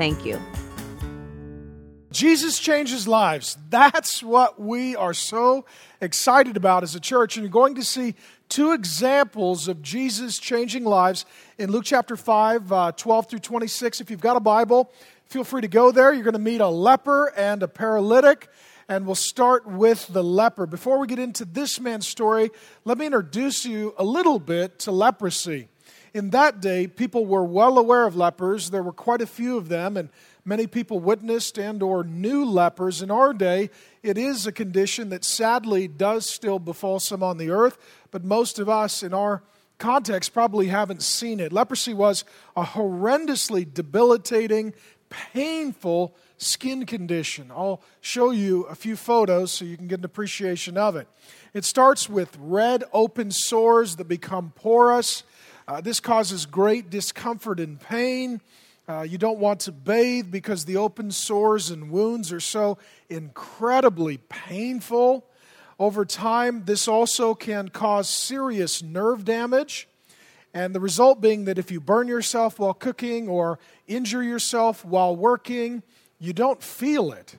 Thank you. Jesus changes lives. That's what we are so excited about as a church. And you're going to see two examples of Jesus changing lives in Luke chapter 5, uh, 12 through 26. If you've got a Bible, feel free to go there. You're going to meet a leper and a paralytic. And we'll start with the leper. Before we get into this man's story, let me introduce you a little bit to leprosy. In that day, people were well aware of lepers. There were quite a few of them, and many people witnessed and or knew lepers. In our day, it is a condition that sadly does still befall some on the earth, but most of us in our context probably haven't seen it. Leprosy was a horrendously debilitating, painful skin condition. I'll show you a few photos so you can get an appreciation of it. It starts with red, open sores that become porous. Uh, this causes great discomfort and pain. Uh, you don't want to bathe because the open sores and wounds are so incredibly painful. Over time, this also can cause serious nerve damage. And the result being that if you burn yourself while cooking or injure yourself while working, you don't feel it.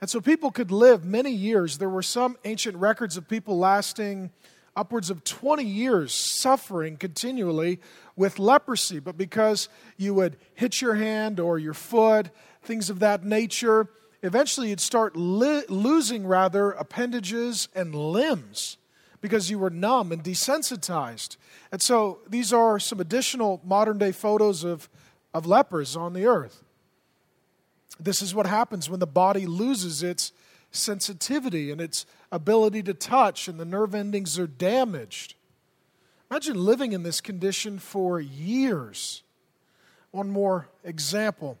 And so people could live many years. There were some ancient records of people lasting upwards of 20 years suffering continually with leprosy. But because you would hit your hand or your foot, things of that nature, eventually you'd start li- losing rather appendages and limbs because you were numb and desensitized. And so these are some additional modern day photos of, of lepers on the earth. This is what happens when the body loses its sensitivity and its ability to touch, and the nerve endings are damaged. Imagine living in this condition for years. One more example.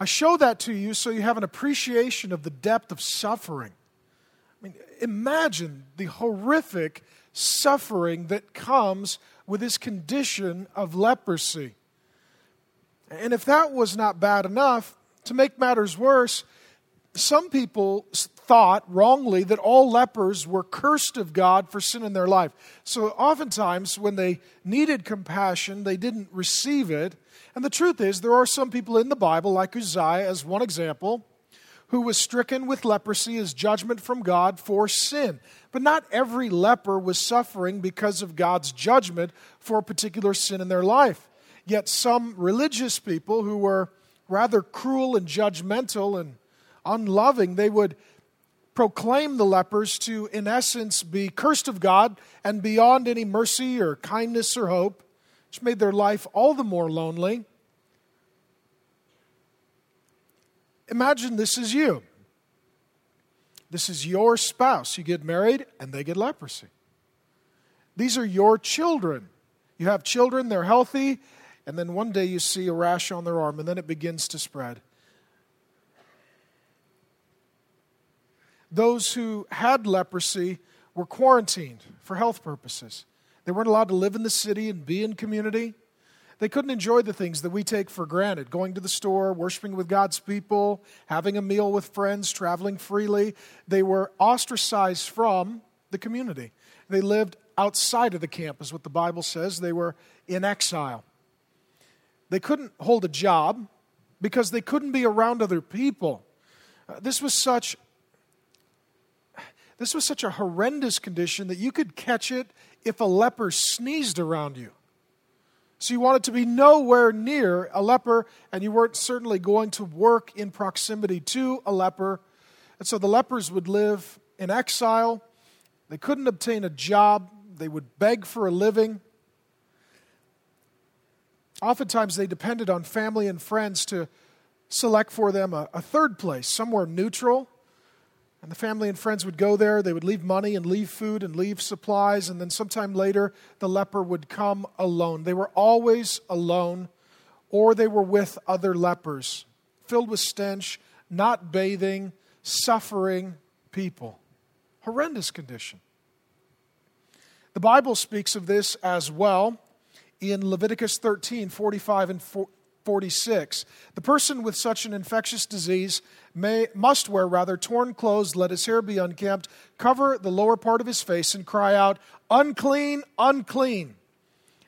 I show that to you so you have an appreciation of the depth of suffering. I mean, imagine the horrific suffering that comes with this condition of leprosy. And if that was not bad enough, to make matters worse, some people thought wrongly that all lepers were cursed of God for sin in their life. So oftentimes, when they needed compassion, they didn't receive it. And the truth is, there are some people in the Bible, like Uzziah, as one example, who was stricken with leprosy as judgment from God for sin. But not every leper was suffering because of God's judgment for a particular sin in their life. Yet some religious people who were rather cruel and judgmental and unloving, they would proclaim the lepers to, in essence, be cursed of God and beyond any mercy or kindness or hope, which made their life all the more lonely. Imagine this is you. This is your spouse. You get married and they get leprosy. These are your children. You have children, they're healthy, and then one day you see a rash on their arm, and then it begins to spread. Those who had leprosy were quarantined for health purposes. They weren't allowed to live in the city and be in community. They couldn't enjoy the things that we take for granted going to the store, worshiping with God's people, having a meal with friends, traveling freely. They were ostracized from the community. They lived outside of the campus, what the Bible says. They were in exile. They couldn't hold a job because they couldn't be around other people. Uh, this was such this was such a horrendous condition that you could catch it if a leper sneezed around you. So you wanted to be nowhere near a leper, and you weren't certainly going to work in proximity to a leper. And so the lepers would live in exile. They couldn't obtain a job. They would beg for a living. Oftentimes, they depended on family and friends to select for them a, a, third place, somewhere neutral. And the family and friends would go there. They would leave money and leave food and leave supplies. And then sometime later, the leper would come alone. They were always alone or they were with other lepers, filled with stench, not bathing, suffering people. Horrendous condition. The Bible speaks of this as well in Leviticus 13 45 and 46. The person with such an infectious disease may, must wear rather torn clothes, let his hair be unkempt, cover the lower part of his face, and cry out, Unclean, unclean.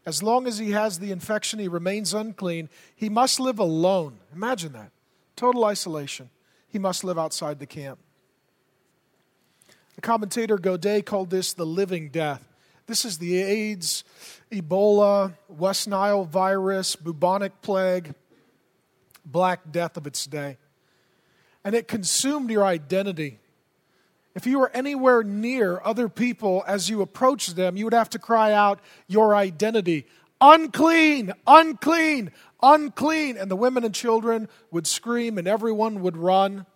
As long as he has the infection, he remains unclean. He must live alone. Imagine that. Total isolation. He must live outside the camp. The commentator Godet called this the living death. This is the AIDS, Ebola, West Nile virus, bubonic plague, Black Death of its day. And it consumed your identity. If you were anywhere near other people as you approached them, you would have to cry out your identity unclean, unclean, unclean. And the women and children would scream and everyone would run.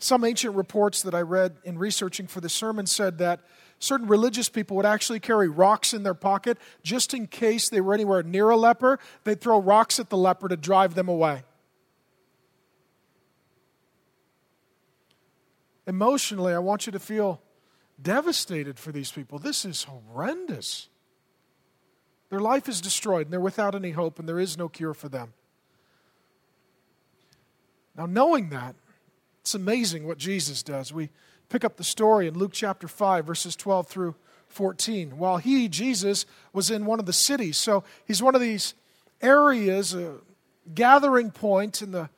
Some ancient reports that I read in researching for the sermon said that certain religious people would actually carry rocks in their pocket just in case they were anywhere near a leper. They'd throw rocks at the leper to drive them away. Emotionally, I want you to feel devastated for these people. This is horrendous. Their life is destroyed, and they're without any hope, and there is no cure for them. Now, knowing that, it's amazing what Jesus does. We pick up the story in Luke chapter 5, verses 12 through 14. While he, Jesus, was in one of the cities. So he's one of these areas, a gathering point in the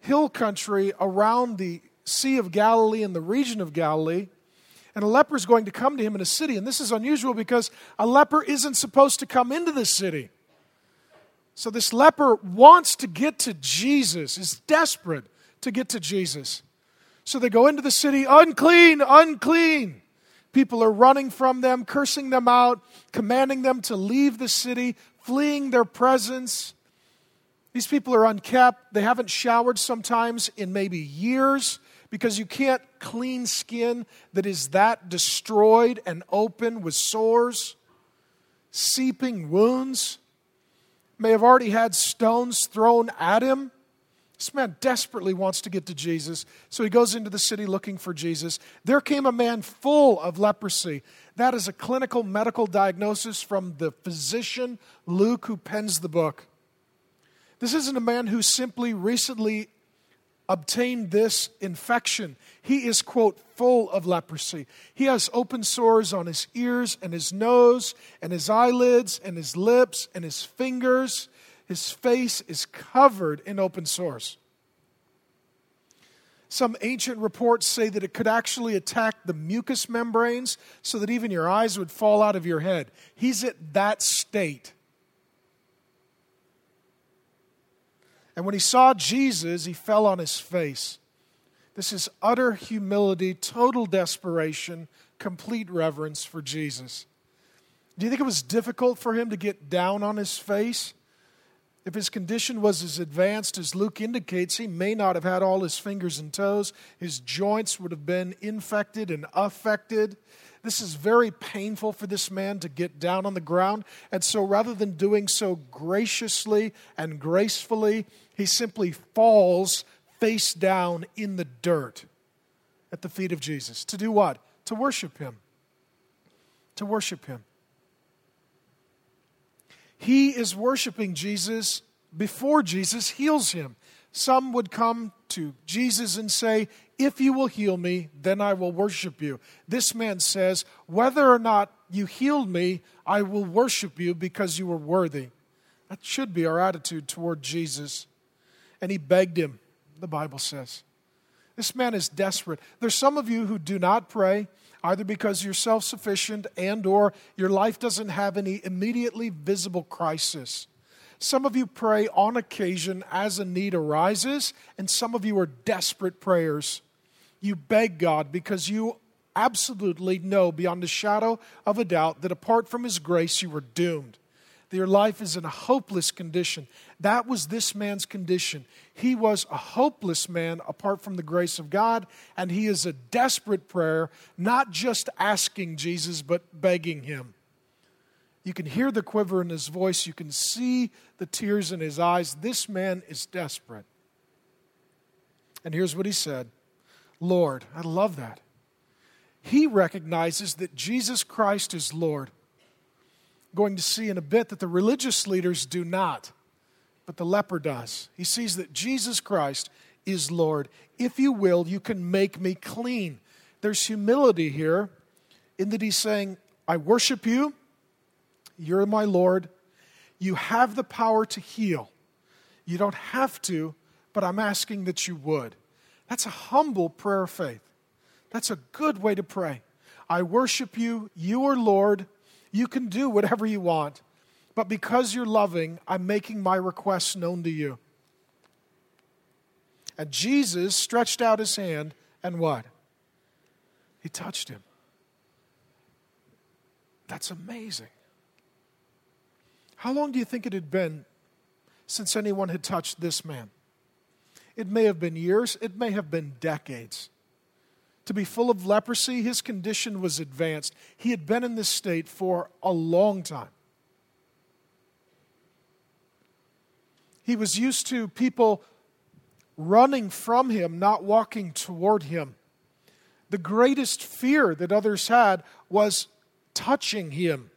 hill country around the Sea of Galilee and the region of Galilee. And a leper is going to come to him in a city. And this is unusual because a leper isn't supposed to come into the city. So this leper wants to get to Jesus, is desperate to get to Jesus. So they go into the city, unclean, unclean. People are running from them, cursing them out, commanding them to leave the city, fleeing their presence. These people are unkept. They haven't showered sometimes in maybe years because you can't clean skin that is that destroyed and open with sores, seeping wounds. May have already had stones thrown at him. This man desperately wants to get to Jesus, so he goes into the city looking for Jesus. There came a man full of leprosy. That is a clinical medical diagnosis from the physician Luke, who pens the book. This isn't a man who simply recently obtained this infection. He is, quote, full of leprosy. He has open sores on his ears and his nose and his eyelids and his lips and his fingers his face is covered in open source. Some ancient reports say that it could actually attack the mucous membranes so that even your eyes would fall out of your head. He's at that state. And when he saw Jesus, he fell on his face. This is utter humility, total desperation, complete reverence for Jesus. Do you think it was difficult for him to get down on his face? If his condition was as advanced as Luke indicates, he may not have had all his fingers and toes. His joints would have been infected and affected. This is very painful for this man to get down on the ground. And so rather than doing so graciously and gracefully, he simply falls face down in the dirt at the feet of Jesus. To do what? To worship him. To worship him. He is worshiping Jesus before Jesus heals him. Some would come to Jesus and say, If you will heal me, then I will worship you. This man says, Whether or not you healed me, I will worship you because you are worthy. That should be our attitude toward Jesus. And he begged him, the Bible says. This man is desperate. There's some of you who do not pray either because you're self-sufficient and or your life doesn't have any immediately visible crisis. Some of you pray on occasion as a need arises, and some of you are desperate prayers. You beg God because you absolutely know beyond a shadow of a doubt that apart from His grace, you are doomed that your life is in a hopeless condition. That was this man's condition. He was a hopeless man apart from the grace of God, and he is a desperate prayer, not just asking Jesus, but begging him. You can hear the quiver in his voice. You can see the tears in his eyes. This man is desperate. And here's what he said Lord, I love that. He recognizes that Jesus Christ is Lord. Going to see in a bit that the religious leaders do not, but the leper does. He sees that Jesus Christ is Lord. If you will, you can make me clean. There's humility here in that he's saying, I worship you. You're my Lord. You have the power to heal. You don't have to, but I'm asking that you would. That's a humble prayer of faith. That's a good way to pray. I worship you. You are Lord. You can do whatever you want. But because you're loving, I'm making my requests known to you. And Jesus stretched out his hand and what? He touched him. That's amazing. How long do you think it had been since anyone had touched this man? It may have been years, it may have been decades. To be full of leprosy, his condition was advanced. He had been in this state for a long time. He was used to people running from him, not walking toward him. The greatest fear that others had was touching him.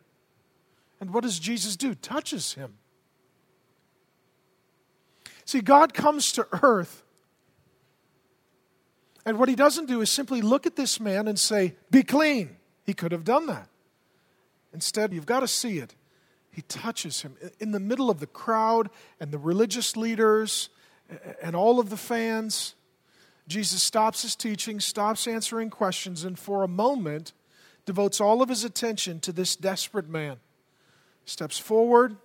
And what does Jesus do? Touches him. See, God comes to earth, and what he doesn't do is simply look at this man and say, Be clean. He could have done that. Instead, you've got to see it. He touches him in the middle of the crowd and the religious leaders and all of the fans. Jesus stops his teaching, stops answering questions, and for a moment devotes all of his attention to this desperate man steps forward,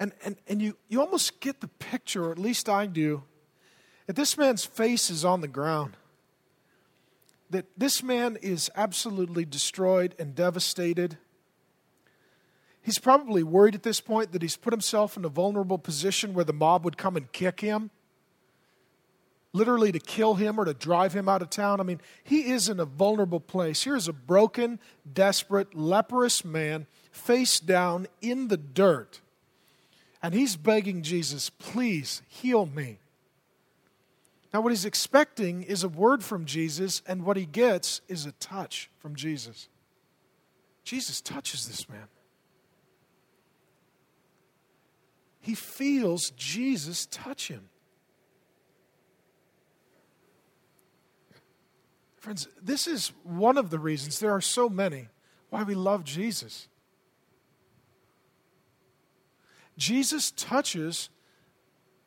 and, and, and you, you almost get the picture, or at least I do, that this man's face is on the ground. That this man is absolutely destroyed and devastated. He's probably worried at this point that he's put himself in a vulnerable position where the mob would come and kick him, literally to kill him or to drive him out of town. I mean, he is in a vulnerable place. Here's a broken, desperate, leprous man face down in the dirt. And he's begging Jesus, please heal me. Now, what he's expecting is a word from Jesus, and what he gets is a touch from Jesus. Jesus touches this man. He feels Jesus touch him. Friends, this is one of the reasons, there are so many, why we love Jesus. Jesus touches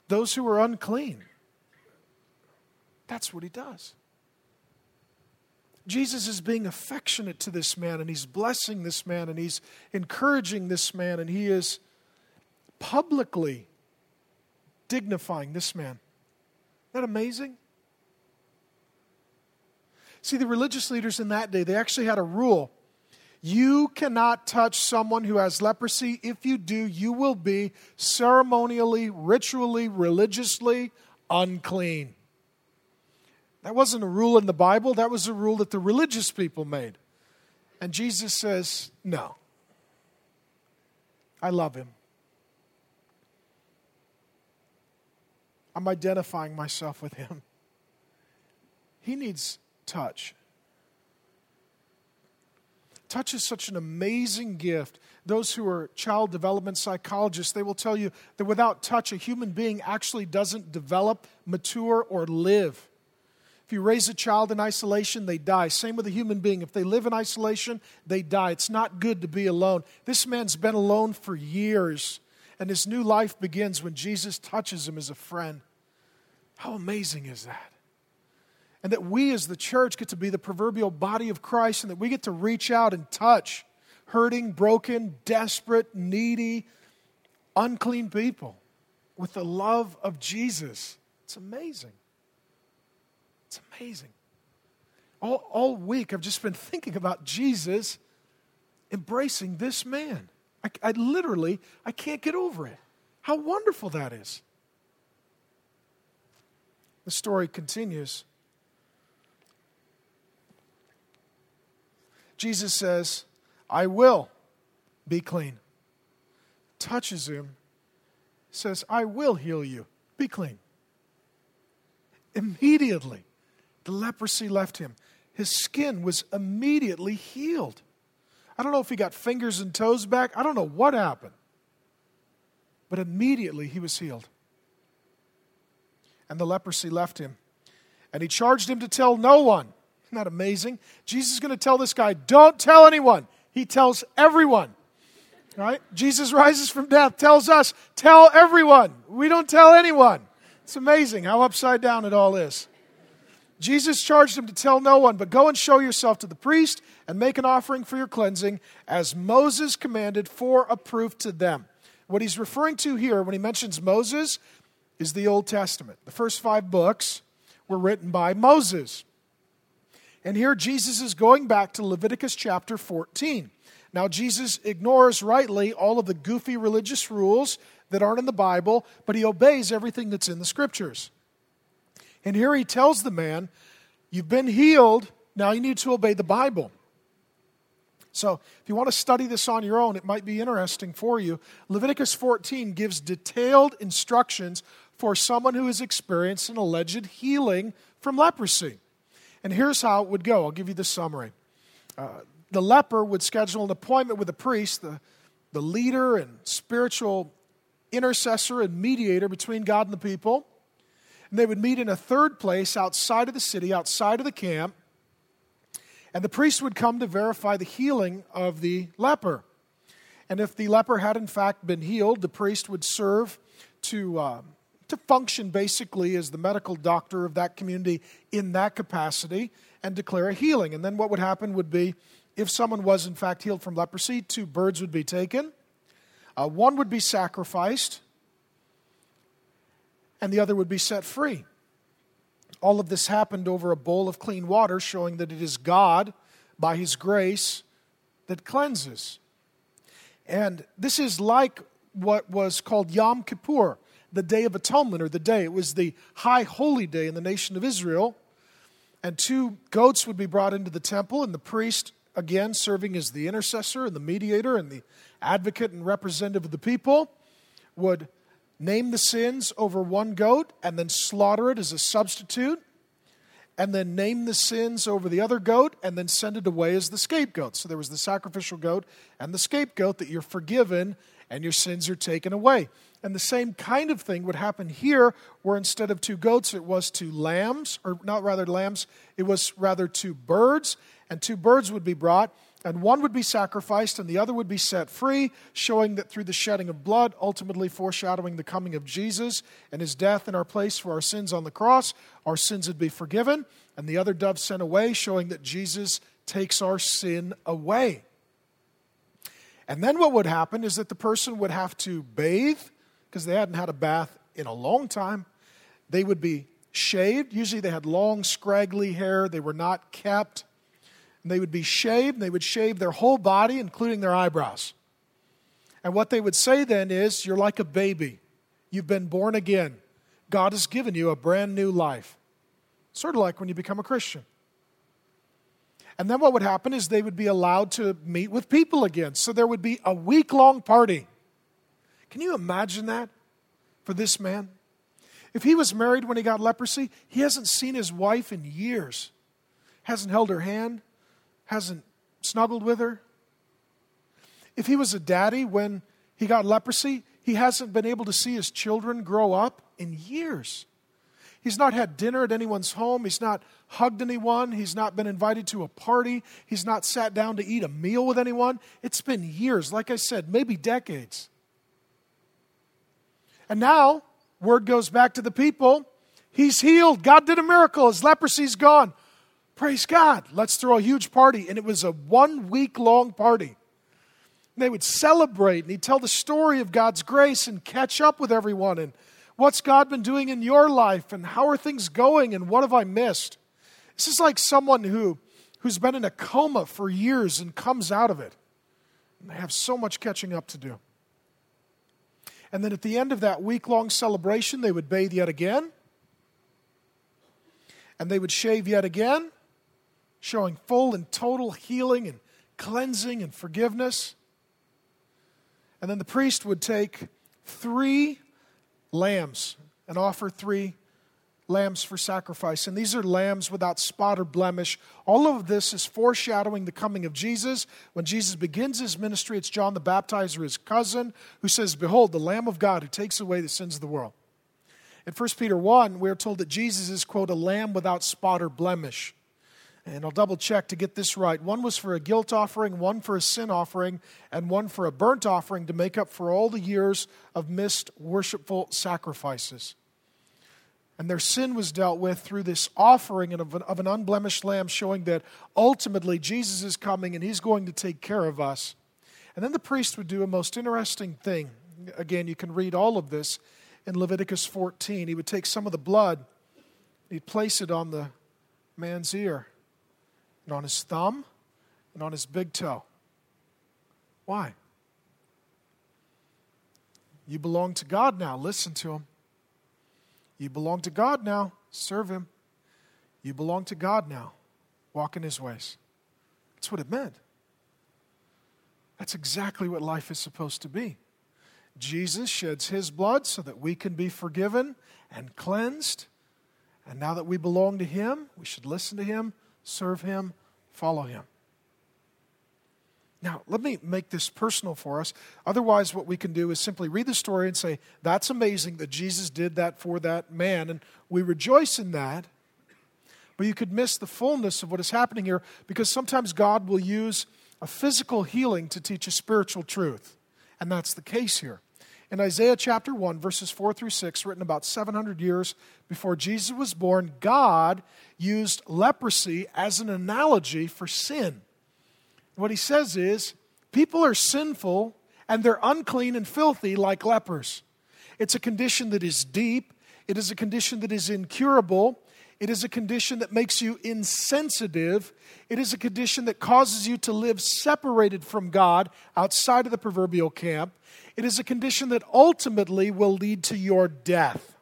those who are unclean. That's what he does. Jesus is being affectionate to this man and he's blessing this man and he's encouraging this man and he is publicly dignifying this man. Isn't that amazing? See, the religious leaders in that day, they actually had a rule you cannot touch someone who has leprosy. If you do, you will be ceremonially, ritually, religiously unclean. That wasn't a rule in the Bible, that was a rule that the religious people made. And Jesus says, No. I love him. I'm identifying myself with him. He needs touch. Touch is such an amazing gift. Those who are child development psychologists, they will tell you that without touch, a human being actually doesn't develop, mature, or live. If you raise a child in isolation, they die. Same with a human being. If they live in isolation, they die. It's not good to be alone. This man's been alone for years, and his new life begins when Jesus touches him as a friend. How amazing is that? and that we as the church get to be the proverbial body of Christ and that we get to reach out and touch hurting, broken, desperate, needy, unclean people with the love of Jesus. It's amazing. It's amazing. All, all week, I've just been thinking about Jesus embracing this man. I, I literally, I can't get over it. How wonderful that is. The story continues. Jesus says, I will. Be clean. Touches him, says, I will heal you. Be clean. Immediately, the leprosy left him. His skin was immediately healed. I don't know if he got fingers and toes back. I don't know what happened. But immediately he was healed. And the leprosy left him. And he charged him to tell no one. Isn't that amazing? Jesus is going to tell this guy, don't tell anyone. He tells everyone. Right? Jesus rises from death, tells us, tell everyone. We don't tell anyone. It's amazing how upside down it all is. Jesus charged him to tell no one, but go and show yourself to the priest and make an offering for your cleansing, as Moses commanded for a proof to them. What he's referring to here when he mentions Moses is the Old Testament. The first five books were written by Moses. And here Jesus is going back to Leviticus chapter 14. Now, Jesus ignores rightly all of the goofy religious rules that aren't in the Bible, but he obeys everything that's in the scriptures. And here he tells the man, You've been healed, now you need to obey the Bible. So, if you want to study this on your own, it might be interesting for you. Leviticus 14 gives detailed instructions for someone who has experienced an alleged healing from leprosy. And here's how it would go I'll give you the summary. Uh, the leper would schedule an appointment with the priest, the, the leader and spiritual intercessor and mediator between God and the people. And they would meet in a third place outside of the city, outside of the camp. And the priest would come to verify the healing of the leper. And if the leper had in fact been healed, the priest would serve to, uh, to function basically as the medical doctor of that community in that capacity and declare a healing. And then what would happen would be if someone was in fact healed from leprosy, two birds would be taken, uh, one would be sacrificed, and the other would be set free. All of this happened over a bowl of clean water, showing that it is God, by His grace, that cleanses. And this is like what was called Yom Kippur, the Day of Atonement, or the day. It was the high holy day in the nation of Israel. And two goats would be brought into the temple, and the priest, again, serving as the intercessor and the mediator and the advocate and representative of the people, would name the sins over one goat and then slaughter it as a substitute, and then name the sins over the other goat and then send it away as the scapegoat. So there was the sacrificial goat and the scapegoat that you're forgiven and your sins are taken away. And the same kind of thing would happen here, where instead of two goats, it was two lambs, or not rather lambs, it was rather two birds, and two birds would be brought and one would be sacrificed and the other would be set free, showing that through the shedding of blood, ultimately foreshadowing the coming of Jesus and his death in our place for our sins on the cross, our sins would be forgiven, and the other dove sent away, showing that Jesus takes our sin away. And then what would happen is that the person would have to bathe because they hadn't had a bath in a long time. They would be shaved. Usually they had long, scraggly hair, they were not kept and they would be shaved, and they would shave their whole body, including their eyebrows. And what they would say then is, You're like a baby. You've been born again. God has given you a brand new life. Sort of like when you become a Christian. And then what would happen is they would be allowed to meet with people again. So there would be a week long party. Can you imagine that for this man? If he was married when he got leprosy, he hasn't seen his wife in years, hasn't held her hand, hasn't snuggled with her. If he was a daddy when he got leprosy, he hasn't been able to see his children grow up in years. He's not had dinner at anyone's home. He's not hugged anyone. He's not been invited to a party. He's not sat down to eat a meal with anyone. It's been years, like I said, maybe decades. And now, word goes back to the people he's healed. God did a miracle. His leprosy's gone. Praise God. Let's throw a huge party. And it was a one week long party. And they would celebrate and he'd tell the story of God's grace and catch up with everyone and what's God been doing in your life and how are things going and what have I missed. This is like someone who, who's been in a coma for years and comes out of it. And they have so much catching up to do. And then at the end of that week long celebration, they would bathe yet again. And they would shave yet again showing full and total healing and cleansing and forgiveness. And then the priest would take three lambs and offer three lambs for sacrifice. And these are lambs without spot or blemish. All of this is foreshadowing the coming of Jesus. When Jesus begins his ministry, it's John the Baptizer, his cousin, who says, Behold, the Lamb of God who takes away the sins of the world. In 1 Peter 1, we are told that Jesus is, quote, a lamb without spot or blemish. And I'll double check to get this right. One was for a guilt offering, one for a sin offering, and one for a burnt offering to make up for all the years of missed worshipful sacrifices. And their sin was dealt with through this offering of an, unblemished lamb, showing that ultimately Jesus is coming and he's going to take care of us. And then the priest would do a most interesting thing. Again, you can read all of this in Leviticus 14. He would take some of the blood, he'd place it on the man's ear and on his thumb and on his big toe. Why? You belong to God now. Listen to him. You belong to God now. Serve him. You belong to God now. Walk in his ways. That's what it meant. That's exactly what life is supposed to be. Jesus sheds his blood so that we can be forgiven and cleansed. And now that we belong to him, we should listen to him serve Him, follow Him. Now, let me make this personal for us. Otherwise, what we can do is simply read the story and say, That's amazing that Jesus did that for that man, and we rejoice in that. But you could miss the fullness of what is happening here because sometimes God will use a physical healing to teach a spiritual truth. And that's the case here. In Isaiah chapter 1, verses 4 through 6, written about 700 years before Jesus was born, God used leprosy as an analogy for sin. What he says is people are sinful and they're unclean and filthy like lepers. It's a condition that is deep, it is a condition that is incurable, it is a condition that makes you insensitive. It is a condition that causes you to live separated from God outside of the proverbial camp. It is a condition that ultimately will lead to your death.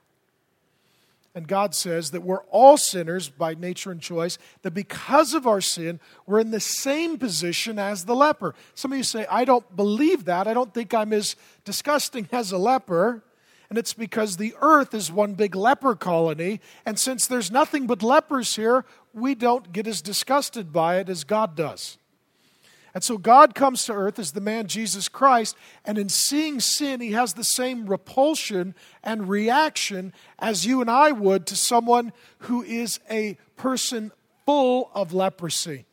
And God says that we're all sinners by nature and choice, that because of our sin, we're in the same position as the leper. Some of you say, I don't believe that. I don't think I'm as disgusting as a leper. And it's because the earth is one big leper colony. And since there's nothing but lepers here, we don't get as disgusted by it as God does. And so God comes to earth as the man Jesus Christ, and in seeing sin, he has the same repulsion and reaction as you and I would to someone who is a person full of leprosy.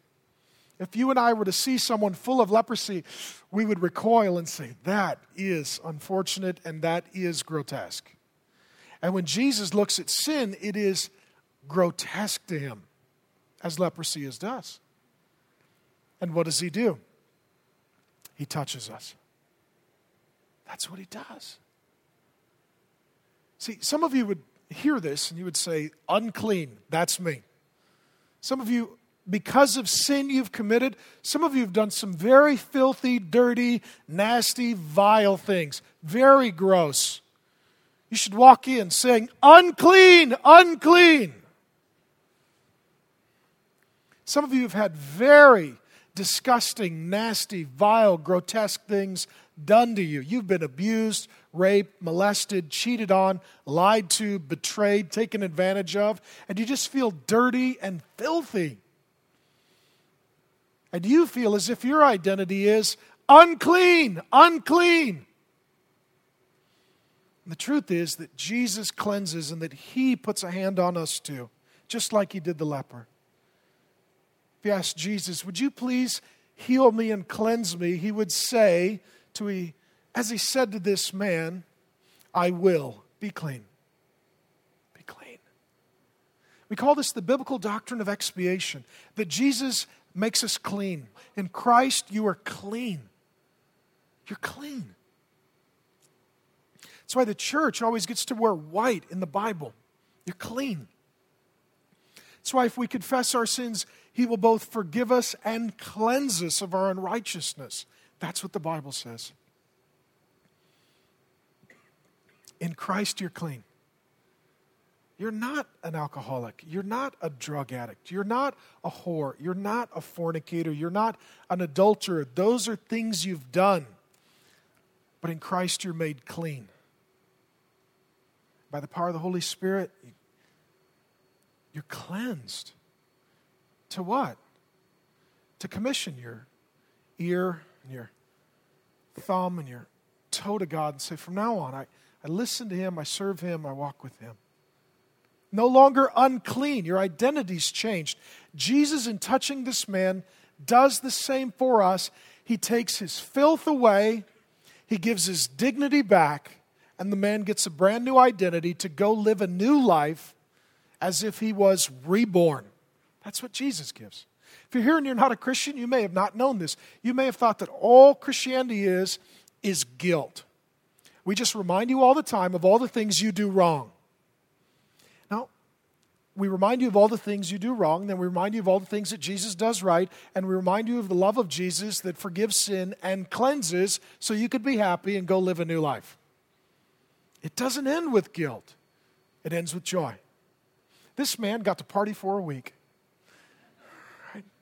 If you and I were to see someone full of leprosy, we would recoil and say, That is unfortunate and that is grotesque. And when Jesus looks at sin, it is grotesque to him, as leprosy is does. And what does he do? He touches us. That's what he does. See, some of you would hear this and you would say, unclean, that's me. Some of you, because of sin you've committed, some of you have done some very filthy, dirty, nasty, vile things. Very gross. You should walk in saying, unclean, unclean. Some of you have had very disgusting, nasty, vile, grotesque things done to you. You've been abused, raped, molested, cheated on, lied to, betrayed, taken advantage of, and you just feel dirty and filthy. And you feel as if your identity is unclean, unclean. And the truth is that Jesus cleanses and that He puts a hand on us too, just like He did the leper. If you ask Jesus, would you please heal me and cleanse me? He would say to he, as he said to this man, I will be clean. Be clean. We call this the biblical doctrine of expiation, that Jesus makes us clean. In Christ, you are clean. You're clean. That's why the church always gets to wear white in the Bible. You're clean. That's why if we confess our sins, He will both forgive us and cleanse us of our unrighteousness. That's what the Bible says. In Christ, you're clean. You're not an alcoholic. You're not a drug addict. You're not a whore. You're not a fornicator. You're not an adulterer. Those are things you've done. but in Christ you're made clean. By the power of the Holy Spirit, you're cleansed. To what? To commission your ear and your thumb and your toe to God and say, from now on, I, I listen to Him, I serve Him, I walk with Him. No longer unclean. Your identity's changed. Jesus, in touching this man, does the same for us. He takes his filth away, he gives his dignity back, and the man gets a brand new identity to go live a new life as if he was reborn. That's what Jesus gives. If you're here and you're not a Christian, you may have not known this. You may have thought that all Christianity is is guilt. We just remind you all the time of all the things you do wrong. We remind you of all the things you do wrong, then we remind you of all the things that Jesus does right, and we remind you of the love of Jesus that forgives sin and cleanses so you could be happy and go live a new life. It doesn't end with guilt, it ends with joy. This man got to party for a week.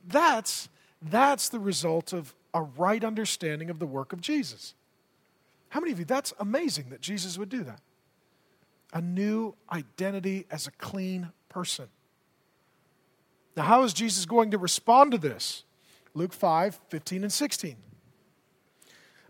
That's, that's the result of a right understanding of the work of Jesus. How many of you, that's amazing that Jesus would do that? A new identity as a clean person. Now, how is Jesus going to respond to this? Luke 5 15 and 16.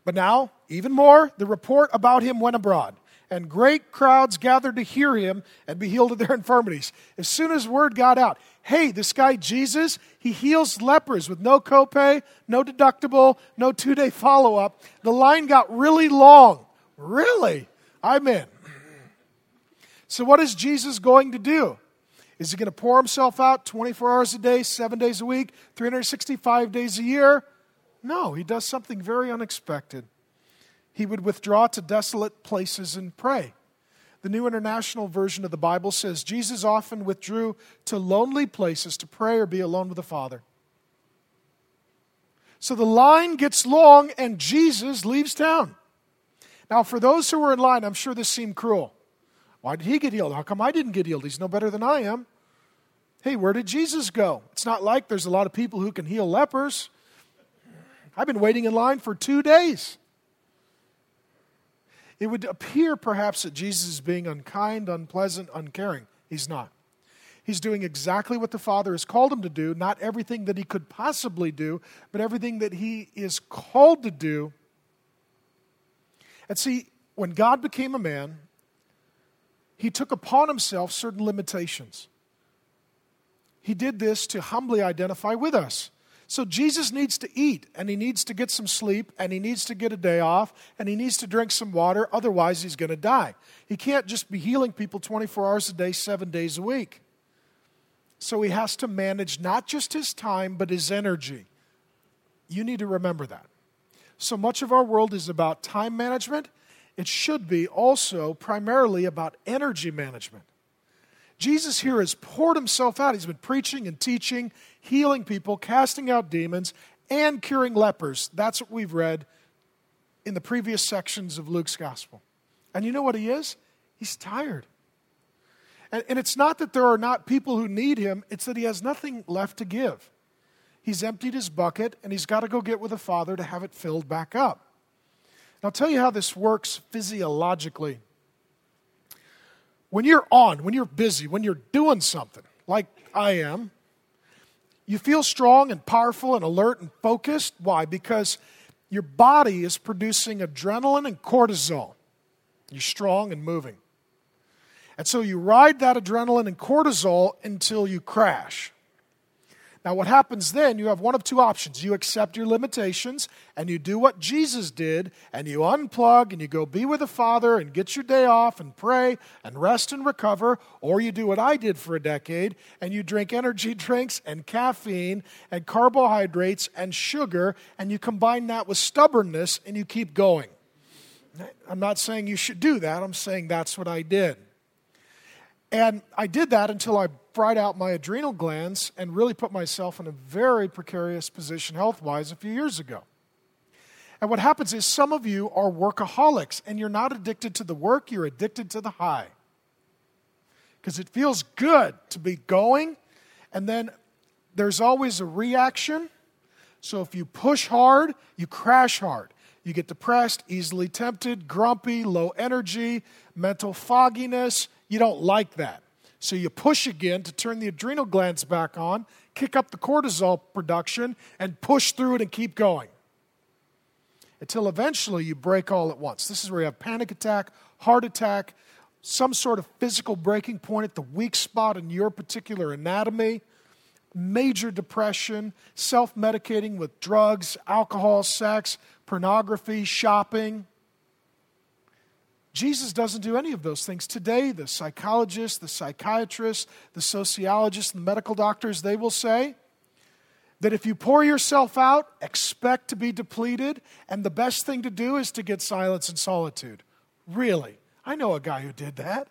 But now, even more, the report about him went abroad and great crowds gathered to hear him and be healed of their infirmities. As soon as word got out, hey, this guy Jesus, he heals lepers with no copay, no deductible, no two day follow up. The line got really long. Really? I'm in. So, what is Jesus going to do? Is he going to pour himself out 24 hours a day, seven days a week, 365 days a year? No, he does something very unexpected he would withdraw to desolate places and pray. The New International Version of the Bible says Jesus often withdrew to lonely places to pray or be alone with the Father. So the line gets long and Jesus leaves town. Now, for those who were in line, I'm sure this seemed cruel. Why did he get healed? How come I didn't get healed? He's no better than I am. Hey, where did Jesus go? It's not like there's a lot of people who can heal lepers. I've been waiting in line for two days. It would appear perhaps that Jesus is being unkind, unpleasant, uncaring. He's not. He's doing exactly what the Father has called him to do, not everything that he could possibly do, but everything that he is called to do. And see, when God became a man, he took upon himself certain limitations. He did this to humbly identify with us. So Jesus needs to eat and he needs to get some sleep and he needs to get a day off and he needs to drink some water, otherwise, he's going to die. He can't just be healing people 24 hours a day, seven days a week. So he has to manage not just his time, but his energy. You need to remember that. So much of our world is about time management. It should be also primarily about energy management. Jesus here has poured himself out. He's been preaching and teaching, healing people, casting out demons, and curing lepers. That's what we've read in the previous sections of Luke's gospel. And you know what he is? He's tired. And, and it's not that there are not people who need him, it's that he has nothing left to give. He's emptied his bucket and he's got to go get with the Father to have it filled back up. And I'll tell you how this works physiologically when you're on, when you're busy, when you're doing something, like I am, you feel strong and powerful and alert and focused. Why? Because your body is producing adrenaline and cortisol. You're strong and moving. And so you ride that adrenaline and cortisol until you crash. Now, what happens then, you have one of two options. You accept your limitations and you do what Jesus did and you unplug and you go be with the Father and get your day off and pray and rest and recover. Or you do what I did for a decade and you drink energy drinks and caffeine and carbohydrates and sugar and you combine that with stubbornness and you keep going. I'm not saying you should do that, I'm saying that's what I did. And I did that until I fried out my adrenal glands and really put myself in a very precarious position health wise a few years ago. And what happens is some of you are workaholics and you're not addicted to the work, you're addicted to the high. Because it feels good to be going, and then there's always a reaction. So if you push hard, you crash hard. You get depressed, easily tempted, grumpy, low energy, mental fogginess. You don't like that. So you push again to turn the adrenal glands back on, kick up the cortisol production, and push through it and keep going. Until eventually you break all at once. This is where you have panic attack, heart attack, some sort of physical breaking point at the weak spot in your particular anatomy, major depression, self medicating with drugs, alcohol, sex, pornography, shopping. Jesus doesn't do any of those things. Today, the psychologists, the psychiatrists, the sociologists, the medical doctors, they will say that if you pour yourself out, expect to be depleted, and the best thing to do is to get silence and solitude. Really? I know a guy who did that.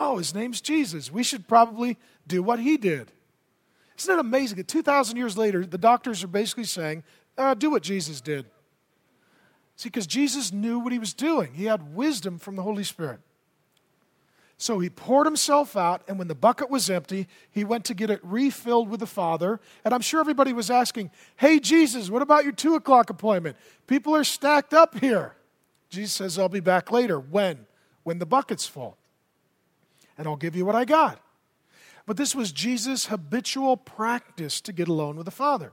Oh, his name's Jesus. We should probably do what he did. Isn't it amazing that 2,000 years later, the doctors are basically saying, uh, do what Jesus did? See, because Jesus knew what he was doing, he had wisdom from the Holy Spirit. So he poured himself out, and when the bucket was empty, he went to get it refilled with the Father. And I'm sure everybody was asking, Hey, Jesus, what about your two o'clock appointment? People are stacked up here. Jesus says, I'll be back later. When? When the bucket's full. And I'll give you what I got. But this was Jesus' habitual practice to get alone with the Father.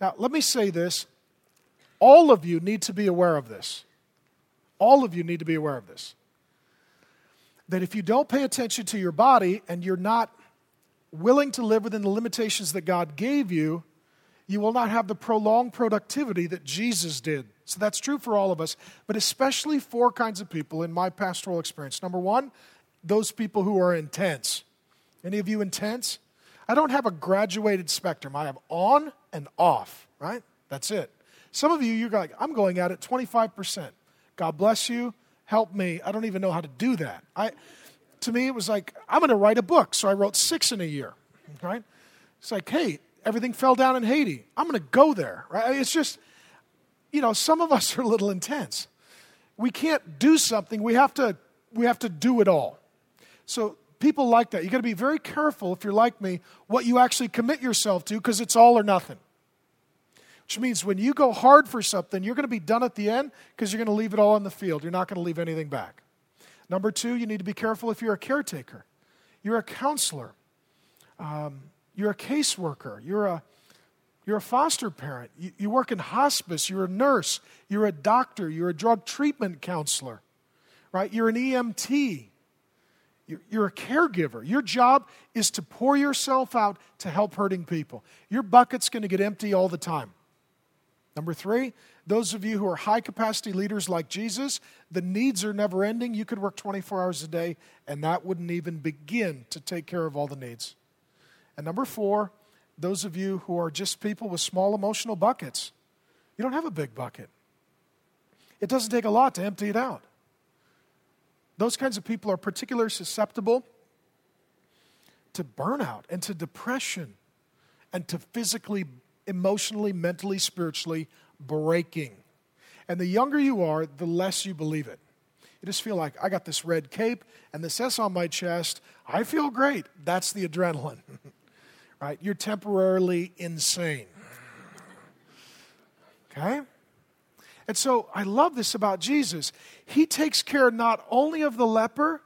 Now, let me say this all of you need to be aware of this. All of you need to be aware of this. That if you don't pay attention to your body and you're not willing to live within the limitations that God gave you, you will not have the prolonged productivity that Jesus did. So that's true for all of us, but especially four kinds of people in my pastoral experience. Number one, those people who are intense. Any of you intense? I don't have a graduated spectrum. I have on and off, right? That's it. Some of you, you're like, I'm going at it 25%. God bless you. Help me. I don't even know how to do that. I, to me, it was like, I'm going to write a book. So I wrote six in a year, right? It's like, hey, everything fell down in Haiti. I'm going to go there, right? It's just, you know, some of us are a little intense. We can't do something. We have to, we have to do it all. So people like that. You got to be very careful if you're like me what you actually commit yourself to because it's all or nothing. Which means when you go hard for something, you're going to be done at the end because you're going to leave it all in the field. You're not going to leave anything back. Number two, you need to be careful if you're a caretaker, you're a counselor, um, you're a caseworker, you're a you're a foster parent, you, you work in hospice, you're a nurse, you're a doctor, you're a drug treatment counselor, right? You're an EMT, you're a caregiver. Your job is to pour yourself out to help hurting people. Your bucket's going to get empty all the time. Number three, those of you who are high capacity leaders like Jesus, the needs are never ending. You could work 24 hours a day, and that wouldn't even begin to take care of all the needs. And number four, those of you who are just people with small emotional buckets, you don't have a big bucket. It doesn't take a lot to empty it out. Those kinds of people are particularly susceptible to burnout and to depression and to physically emotionally, mentally, spiritually breaking. And the younger you are, the less you believe it. You just feel like, I got this red cape and this S on my chest. I feel great. That's the adrenaline, right? You're temporarily insane. Okay? And so I love this about Jesus. He takes care not only of the leper,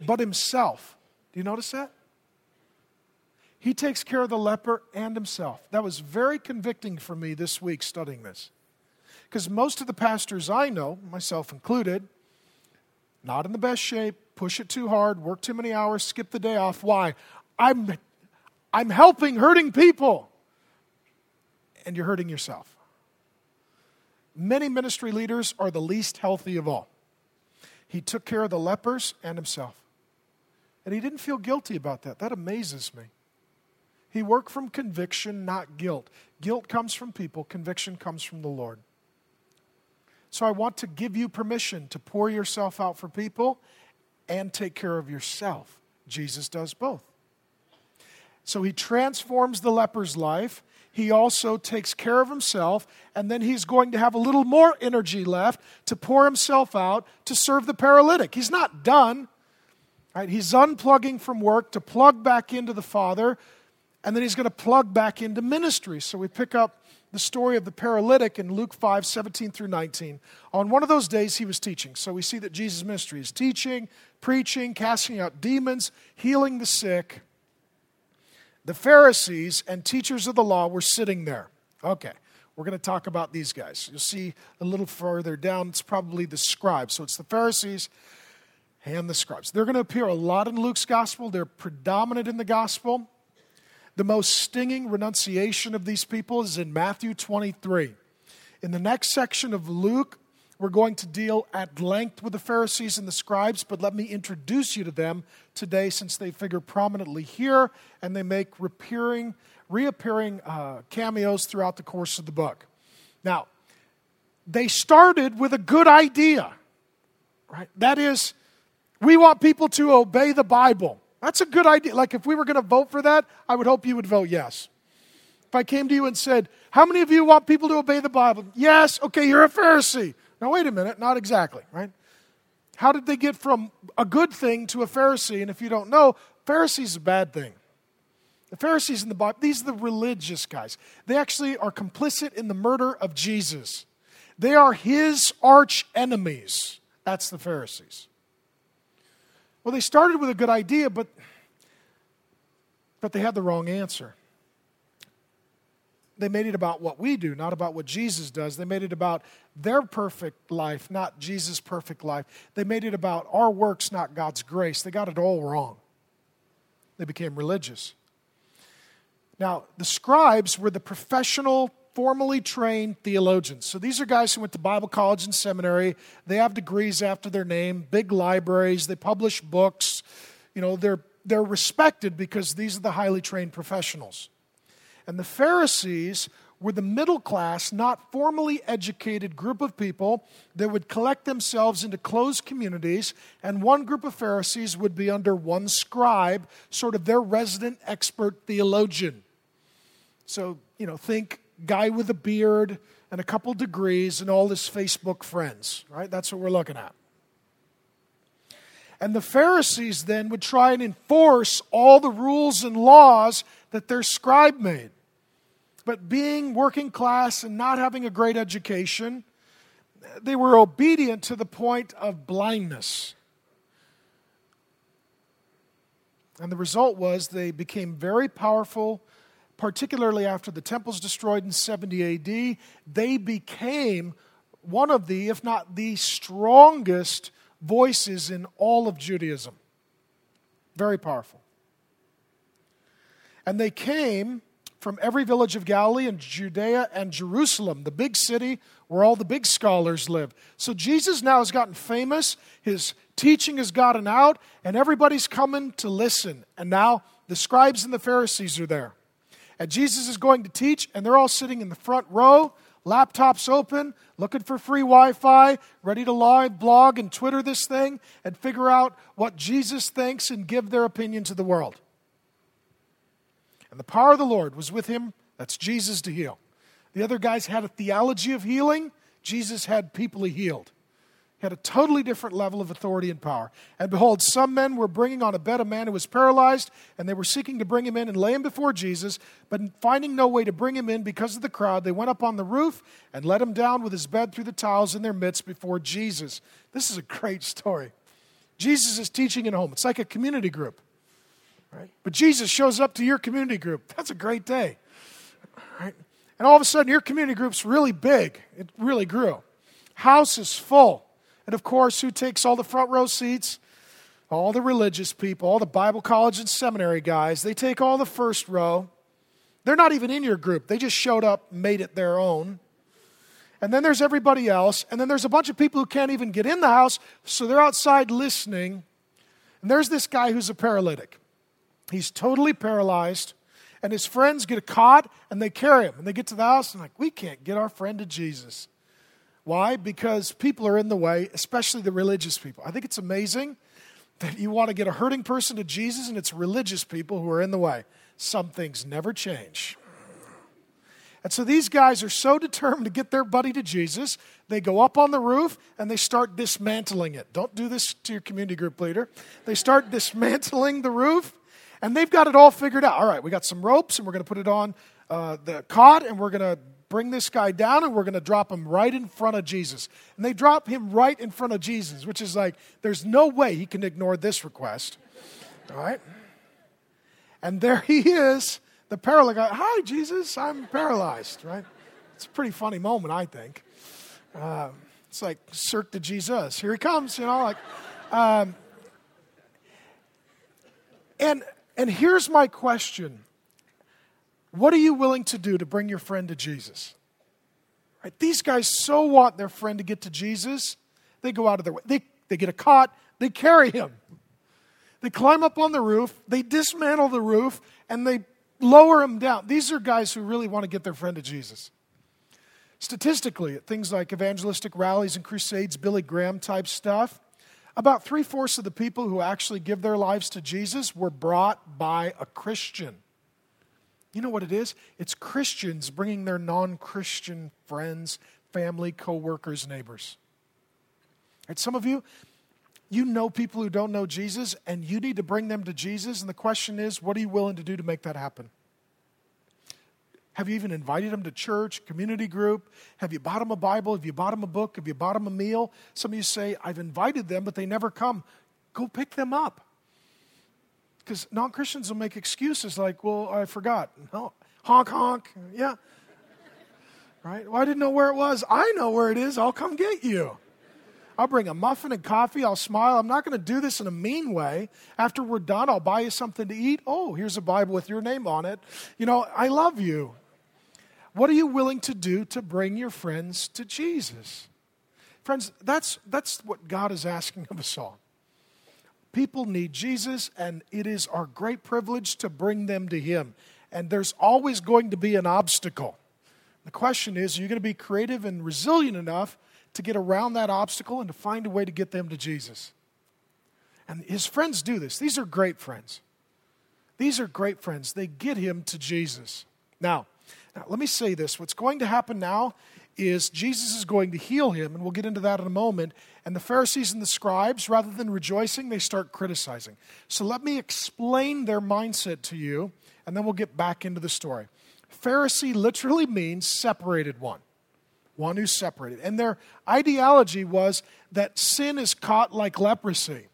but himself. Do you notice that? He takes care of the leper and himself. That was very convicting for me this week studying this. Because most of the pastors I know, myself included, not in the best shape, push it too hard, work too many hours, skip the day off. Why? I'm, I'm helping hurting people. And you're hurting yourself. Many ministry leaders are the least healthy of all. He took care of the lepers and himself. And he didn't feel guilty about that. That amazes me. He worked from conviction, not guilt. Guilt comes from people, conviction comes from the Lord. So I want to give you permission to pour yourself out for people and take care of yourself. Jesus does both. So he transforms the leper's life. He also takes care of himself, and then he's going to have a little more energy left to pour himself out to serve the paralytic. He's not done. Right? He's unplugging from work to plug back into the Father and then he's going to plug back into ministry. So we pick up the story of the paralytic in Luke 5 17 through 19. On one of those days, he was teaching. So we see that Jesus' ministry is teaching, preaching, casting out demons, healing the sick. The Pharisees and teachers of the law were sitting there. Okay, we're going to talk about these guys. You'll see a little further down, it's probably the scribes. So it's the Pharisees and the scribes. They're going to appear a lot in Luke's gospel, they're predominant in the gospel. The most stinging renunciation of these people is in Matthew 23. In the next section of Luke, we're going to deal at length with the Pharisees and the scribes, but let me introduce you to them today since they figure prominently here and they make reappearing, reappearing uh, cameos throughout the course of the book. Now, they started with a good idea, right? That is, we want people to obey the Bible. That's a good idea. Like, if we were going to vote for that, I would hope you would vote yes. If I came to you and said, How many of you want people to obey the Bible? Yes. Okay, you're a Pharisee. Now, wait a minute. Not exactly, right? How did they get from a good thing to a Pharisee? And if you don't know, Pharisee is a bad thing. The Pharisees in the Bible, these are the religious guys. They actually are complicit in the murder of Jesus. They are his arch enemies. That's the Pharisees. Well, they started with a good idea, but, but they had the wrong answer. They made it about what we do, not about what Jesus does. They made it about their perfect life, not Jesus' perfect life. They made it about our works, not God's grace. They got it all wrong. They became religious. Now, the scribes were the professional formally trained theologians. So these are guys who went to Bible college and seminary. They have degrees after their name, big libraries, they publish books. You know, they're, they're respected because these are the highly trained professionals. And the Pharisees were the middle class, not formally educated group of people that would collect themselves into closed communities, and one group of Pharisees would be under one scribe, sort of their resident expert theologian. So, you know, think guy with a beard and a couple degrees and all his Facebook friends, right? That's what we're looking at. And the Pharisees then would try and enforce all the rules and laws that their scribe made. But being working class and not having a great education, they were obedient to the point of blindness. And the result was they became very powerful particularly after the temple's destroyed in 70 AD, they became one of the, if not the strongest voices in all of Judaism. Very powerful. And they came from every village of Galilee and Judea and Jerusalem, the big city where all the big scholars live. So Jesus now has gotten famous, his teaching has gotten out, and everybody's coming to listen. And now the scribes and the Pharisees are there. And Jesus is going to teach, and they're all sitting in the front row, laptops open, looking for free Wi Fi, ready to live blog and Twitter this thing and figure out what Jesus thinks and give their opinion to the world. And the power of the Lord was with him. That's Jesus to heal. The other guys had a theology of healing, Jesus had people he healed had a totally different level of authority and power. And behold, some men were bringing on a bed a man who was paralyzed, and they were seeking to bring him in and lay him before Jesus. But finding no way to bring him in because of the crowd, they went up on the roof and let him down with his bed through the tiles in their midst before Jesus. This is a great story. Jesus is teaching in a home, it's like a community group. Right? But Jesus shows up to your community group. That's a great day. Right? And all of a sudden, your community group's really big. It really grew. House is full. And of course, who takes all the front row seats? All the religious people, all the Bible college and seminary guys. They take all the first row. They're not even in your group, they just showed up, made it their own. And then there's everybody else. And then there's a bunch of people who can't even get in the house, so they're outside listening. And there's this guy who's a paralytic. He's totally paralyzed. And his friends get a cot and they carry him. And they get to the house and, like, we can't get our friend to Jesus. Why? Because people are in the way, especially the religious people. I think it's amazing that you want to get a hurting person to Jesus and it's religious people who are in the way. Some things never change. And so these guys are so determined to get their buddy to Jesus, they go up on the roof and they start dismantling it. Don't do this to your community group leader. They start dismantling the roof and they've got it all figured out. All right, we got some ropes and we're going to put it on uh, the cot and we're going to bring this guy down and we're going to drop him right in front of Jesus. And they drop him right in front of Jesus, which is like, there's no way he can ignore this request. All right? And there he is, the paralyzed guy. Hi, Jesus, I'm paralyzed, right? It's a pretty funny moment, I think. Uh, it's like Cirque de Jesus. Here he comes, you know, like. Um, and and here's my question what are you willing to do to bring your friend to Jesus? Right? These guys so want their friend to get to Jesus, they go out of their way. They, they get a cot, they carry him. They climb up on the roof, they dismantle the roof, and they lower him down. These are guys who really want to get their friend to Jesus. Statistically, at things like evangelistic rallies and crusades, Billy Graham type stuff, about three fourths of the people who actually give their lives to Jesus were brought by a Christian. You know what it is? It's Christians bringing their non Christian friends, family, co workers, neighbors. And some of you, you know people who don't know Jesus, and you need to bring them to Jesus. And the question is, what are you willing to do to make that happen? Have you even invited them to church, community group? Have you bought them a Bible? Have you bought them a book? Have you bought them a meal? Some of you say, I've invited them, but they never come. Go pick them up. Because non Christians will make excuses like, well, I forgot. No, honk, honk. Yeah. Right? Well, I didn't know where it was. I know where it is. I'll come get you. I'll bring a muffin and coffee. I'll smile. I'm not going to do this in a mean way. After we're done, I'll buy you something to eat. Oh, here's a Bible with your name on it. You know, I love you. What are you willing to do to bring your friends to Jesus? Friends, that's, that's what God is asking of us all. People need Jesus, and it is our great privilege to bring them to Him. And there's always going to be an obstacle. The question is, are you going to be creative and resilient enough to get around that obstacle and to find a way to get them to Jesus? And his friends do this. These are great friends. These are great friends. They get him to Jesus. Now, now, let me say this. What's going to happen now is Jesus is going to heal him, and we'll get into that in a moment. And the Pharisees and the scribes, rather than rejoicing, they start criticizing. So let me explain their mindset to you, and then we'll get back into the story. Pharisee literally means separated one, one who's separated. And their ideology was that sin is caught like leprosy.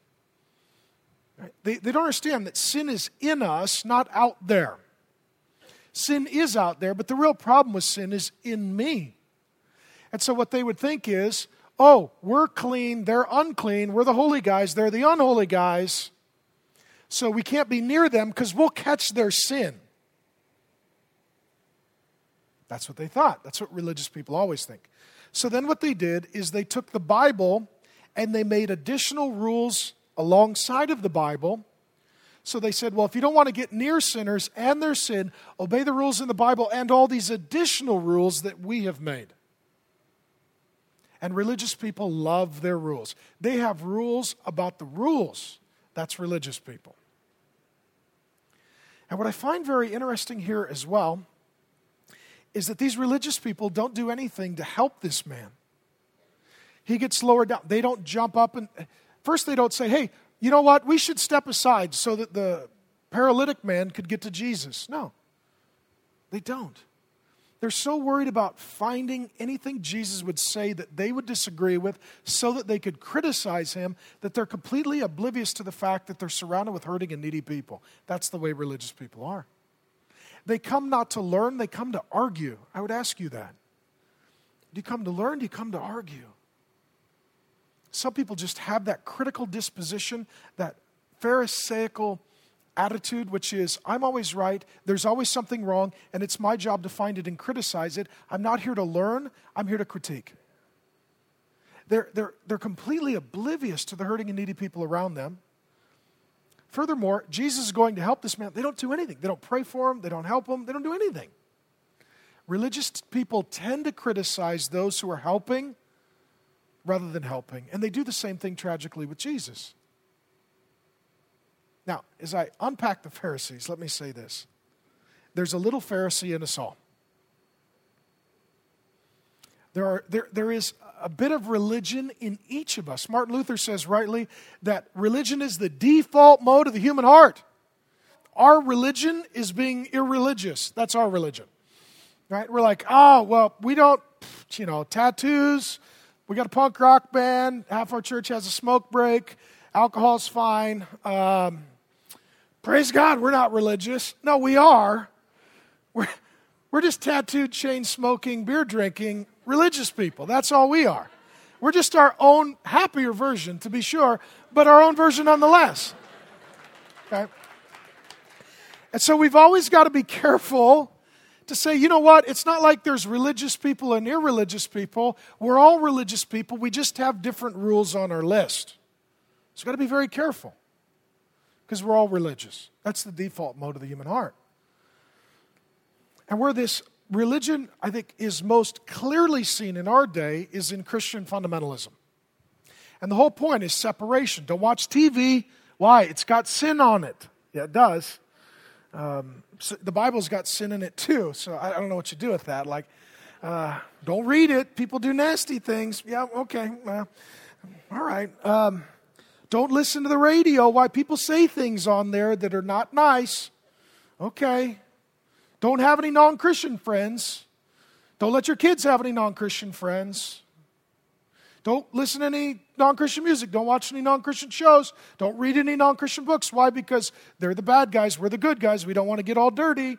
They, they don't understand that sin is in us, not out there. Sin is out there, but the real problem with sin is in me. And so what they would think is, oh, we're clean, they're unclean, we're the holy guys, they're the unholy guys. So we can't be near them because we'll catch their sin. That's what they thought. That's what religious people always think. So then what they did is they took the Bible and they made additional rules alongside of the Bible. So they said, well, if you don't want to get near sinners and their sin, obey the rules in the Bible and all these additional rules that we have made. And religious people love their rules. They have rules about the rules. That's religious people. And what I find very interesting here as well is that these religious people don't do anything to help this man. He gets lowered down. They don't jump up and first they don't say, "Hey, you know what? We should step aside so that the paralytic man could get to Jesus." No. They don't. They're so worried about finding anything Jesus would say that they would disagree with so that they could criticize him that they're completely oblivious to the fact that they're surrounded with hurting and needy people. That's the way religious people are. They come not to learn, they come to argue. I would ask you that. Do you come to learn? Do you come to argue? Some people just have that critical disposition, that Pharisaical attitude, which is, I'm always right, there's always something wrong, and it's my job to find it and criticize it. I'm not here to learn, I'm here to critique. They're, they're, they're completely oblivious to the hurting and needy people around them. Furthermore, Jesus is going to help this man. They don't do anything. They don't pray for him, they don't help him, they don't do anything. Religious people tend to criticize those who are helping rather than helping, and they do the same thing tragically with Jesus. Now, as I unpack the Pharisees, let me say this there's a little Pharisee in us all. There, are, there, there is a bit of religion in each of us. Martin Luther says rightly that religion is the default mode of the human heart. Our religion is being irreligious. That's our religion. Right? We're like, oh, well, we don't, you know, tattoos. We got a punk rock band. Half our church has a smoke break. Alcohol's fine. Um, praise God, we're not religious. No, we are. We're, we're just tattooed, chain smoking, beer drinking religious people. That's all we are. We're just our own happier version, to be sure, but our own version nonetheless. Okay? And so we've always got to be careful to say, you know what? It's not like there's religious people and irreligious people. We're all religious people. We just have different rules on our list. So we've got to be very careful because we're all religious. That's the default mode of the human heart. And where this religion, I think, is most clearly seen in our day is in Christian fundamentalism. And the whole point is separation. Don't watch TV. Why? It's got sin on it. Yeah, it does. Um, so the Bible's got sin in it too, so I, don't know what you do with that. Like, uh, don't read it. People do nasty things. Yeah, okay. Well, all right. Um, don't listen to the radio. Why people say things on there that are not nice. Okay. Don't have any non Christian friends. Don't let your kids have any non Christian friends. Don't listen to any non Christian music. Don't watch any non Christian shows. Don't read any non Christian books. Why? Because they're the bad guys. We're the good guys. We don't want to get all dirty.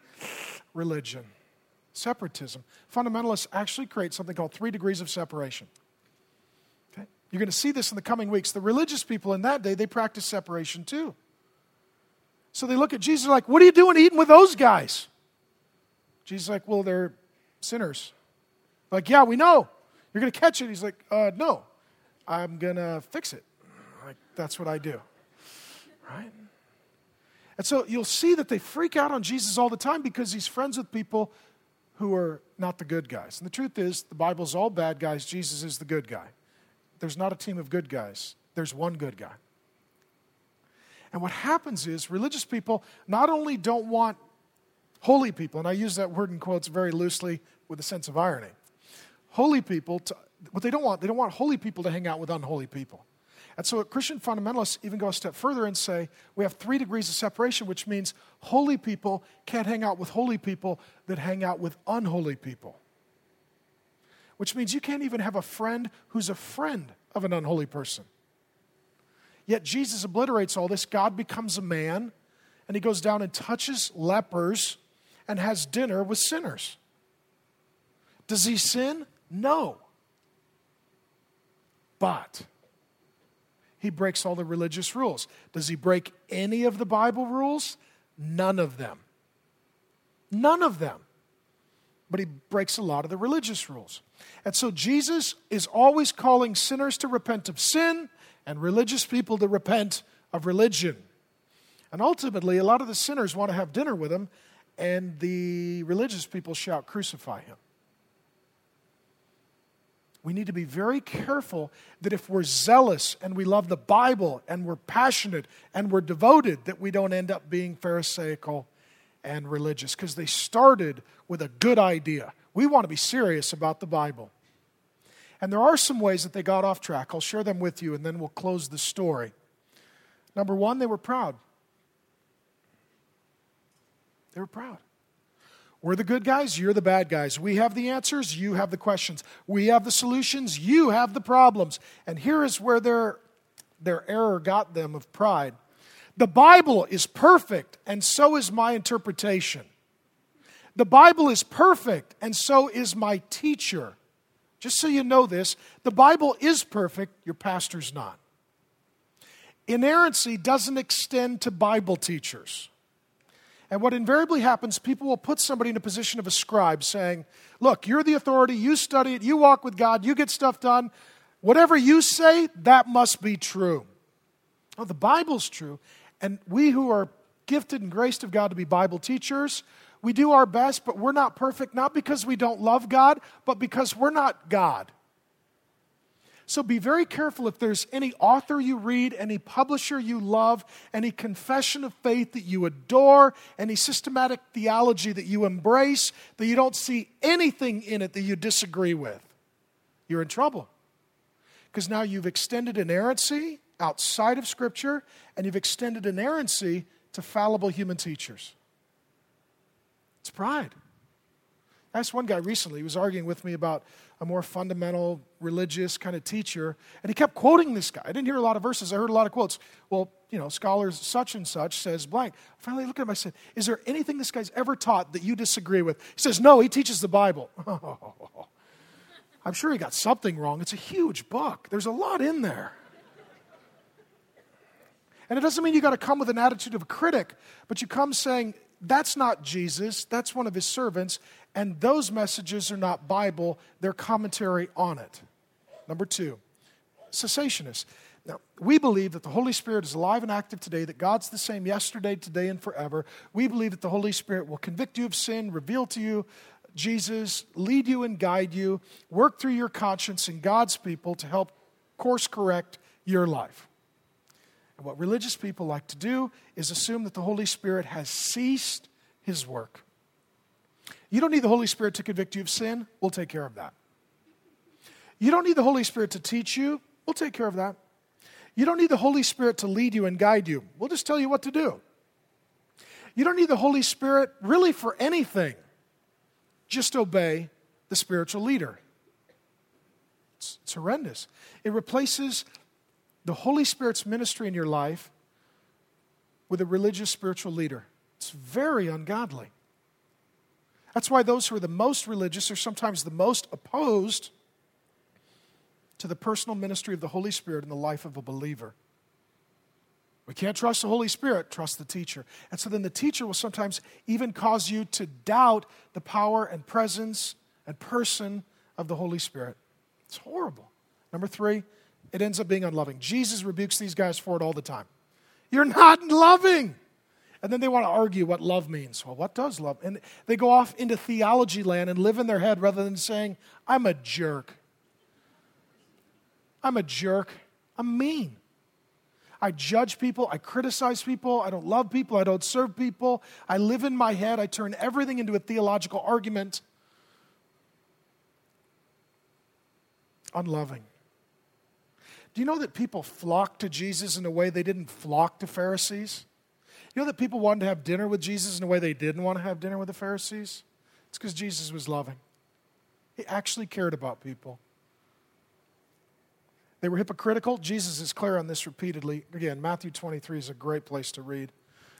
Religion, separatism. Fundamentalists actually create something called three degrees of separation. You're going to see this in the coming weeks. The religious people in that day, they practice separation too. So they look at Jesus like, What are you doing eating with those guys? Jesus like, Well, they're sinners. Like, yeah, we know. You're going to catch it. He's like, uh, No, I'm going to fix it. Like, that's what I do. Right? And so you'll see that they freak out on Jesus all the time because he's friends with people who are not the good guys. And the truth is, the Bible's all bad guys. Jesus is the good guy. There's not a team of good guys, there's one good guy. And what happens is, religious people not only don't want holy people, and I use that word in quotes very loosely with a sense of irony. Holy people, to, what they don't want, they don't want holy people to hang out with unholy people. And so Christian fundamentalists even go a step further and say we have three degrees of separation, which means holy people can't hang out with holy people that hang out with unholy people. Which means you can't even have a friend who's a friend of an unholy person. Yet Jesus obliterates all this. God becomes a man, and he goes down and touches lepers and has dinner with sinners. Does he sin? No. But he breaks all the religious rules. Does he break any of the Bible rules? None of them. None of them. But he breaks a lot of the religious rules. And so Jesus is always calling sinners to repent of sin and religious people to repent of religion. And ultimately, a lot of the sinners want to have dinner with him, and the religious people shout, Crucify him. We need to be very careful that if we're zealous and we love the Bible and we're passionate and we're devoted, that we don't end up being Pharisaical and religious because they started with a good idea. We want to be serious about the Bible. And there are some ways that they got off track. I'll share them with you and then we'll close the story. Number one, they were proud. They were proud. We're the good guys, you're the bad guys. We have the answers, you have the questions. We have the solutions, you have the problems. And here is where their, their error got them of pride. The Bible is perfect, and so is my interpretation. The Bible is perfect, and so is my teacher. Just so you know this, the Bible is perfect, your pastor's not. Inerrancy doesn't extend to Bible teachers. And what invariably happens, people will put somebody in a position of a scribe saying, Look, you're the authority, you study it, you walk with God, you get stuff done. Whatever you say, that must be true. Oh, the Bible's true. And we who are gifted and graced of God to be Bible teachers, we do our best, but we're not perfect, not because we don't love God, but because we're not God. So be very careful if there's any author you read, any publisher you love, any confession of faith that you adore, any systematic theology that you embrace, that you don't see anything in it that you disagree with. You're in trouble. Because now you've extended inerrancy outside of Scripture, and you've extended inerrancy to fallible human teachers. It's pride. I asked one guy recently, he was arguing with me about a more fundamental religious kind of teacher, and he kept quoting this guy. I didn't hear a lot of verses, I heard a lot of quotes. Well, you know, scholars such and such says blank. Finally, I looked at him, I said, Is there anything this guy's ever taught that you disagree with? He says, No, he teaches the Bible. I'm sure he got something wrong. It's a huge book, there's a lot in there. And it doesn't mean you got to come with an attitude of a critic, but you come saying, that's not Jesus, that's one of his servants, and those messages are not Bible, they're commentary on it. Number two, cessationists. Now, we believe that the Holy Spirit is alive and active today, that God's the same yesterday, today, and forever. We believe that the Holy Spirit will convict you of sin, reveal to you Jesus, lead you and guide you, work through your conscience and God's people to help course correct your life. And what religious people like to do is assume that the Holy Spirit has ceased his work. You don't need the Holy Spirit to convict you of sin, we'll take care of that. You don't need the Holy Spirit to teach you, we'll take care of that. You don't need the Holy Spirit to lead you and guide you, we'll just tell you what to do. You don't need the Holy Spirit really for anything, just obey the spiritual leader. It's, it's horrendous. It replaces the Holy Spirit's ministry in your life with a religious spiritual leader. It's very ungodly. That's why those who are the most religious are sometimes the most opposed to the personal ministry of the Holy Spirit in the life of a believer. We can't trust the Holy Spirit, trust the teacher. And so then the teacher will sometimes even cause you to doubt the power and presence and person of the Holy Spirit. It's horrible. Number three, it ends up being unloving. Jesus rebukes these guys for it all the time. You're not loving. And then they want to argue what love means. Well, what does love? And they go off into theology land and live in their head rather than saying, I'm a jerk. I'm a jerk. I'm mean. I judge people. I criticize people. I don't love people. I don't serve people. I live in my head. I turn everything into a theological argument. Unloving. Do you know that people flocked to Jesus in a way they didn't flock to Pharisees? You know that people wanted to have dinner with Jesus in a way they didn't want to have dinner with the Pharisees? It's because Jesus was loving. He actually cared about people. They were hypocritical. Jesus is clear on this repeatedly. Again, Matthew 23 is a great place to read.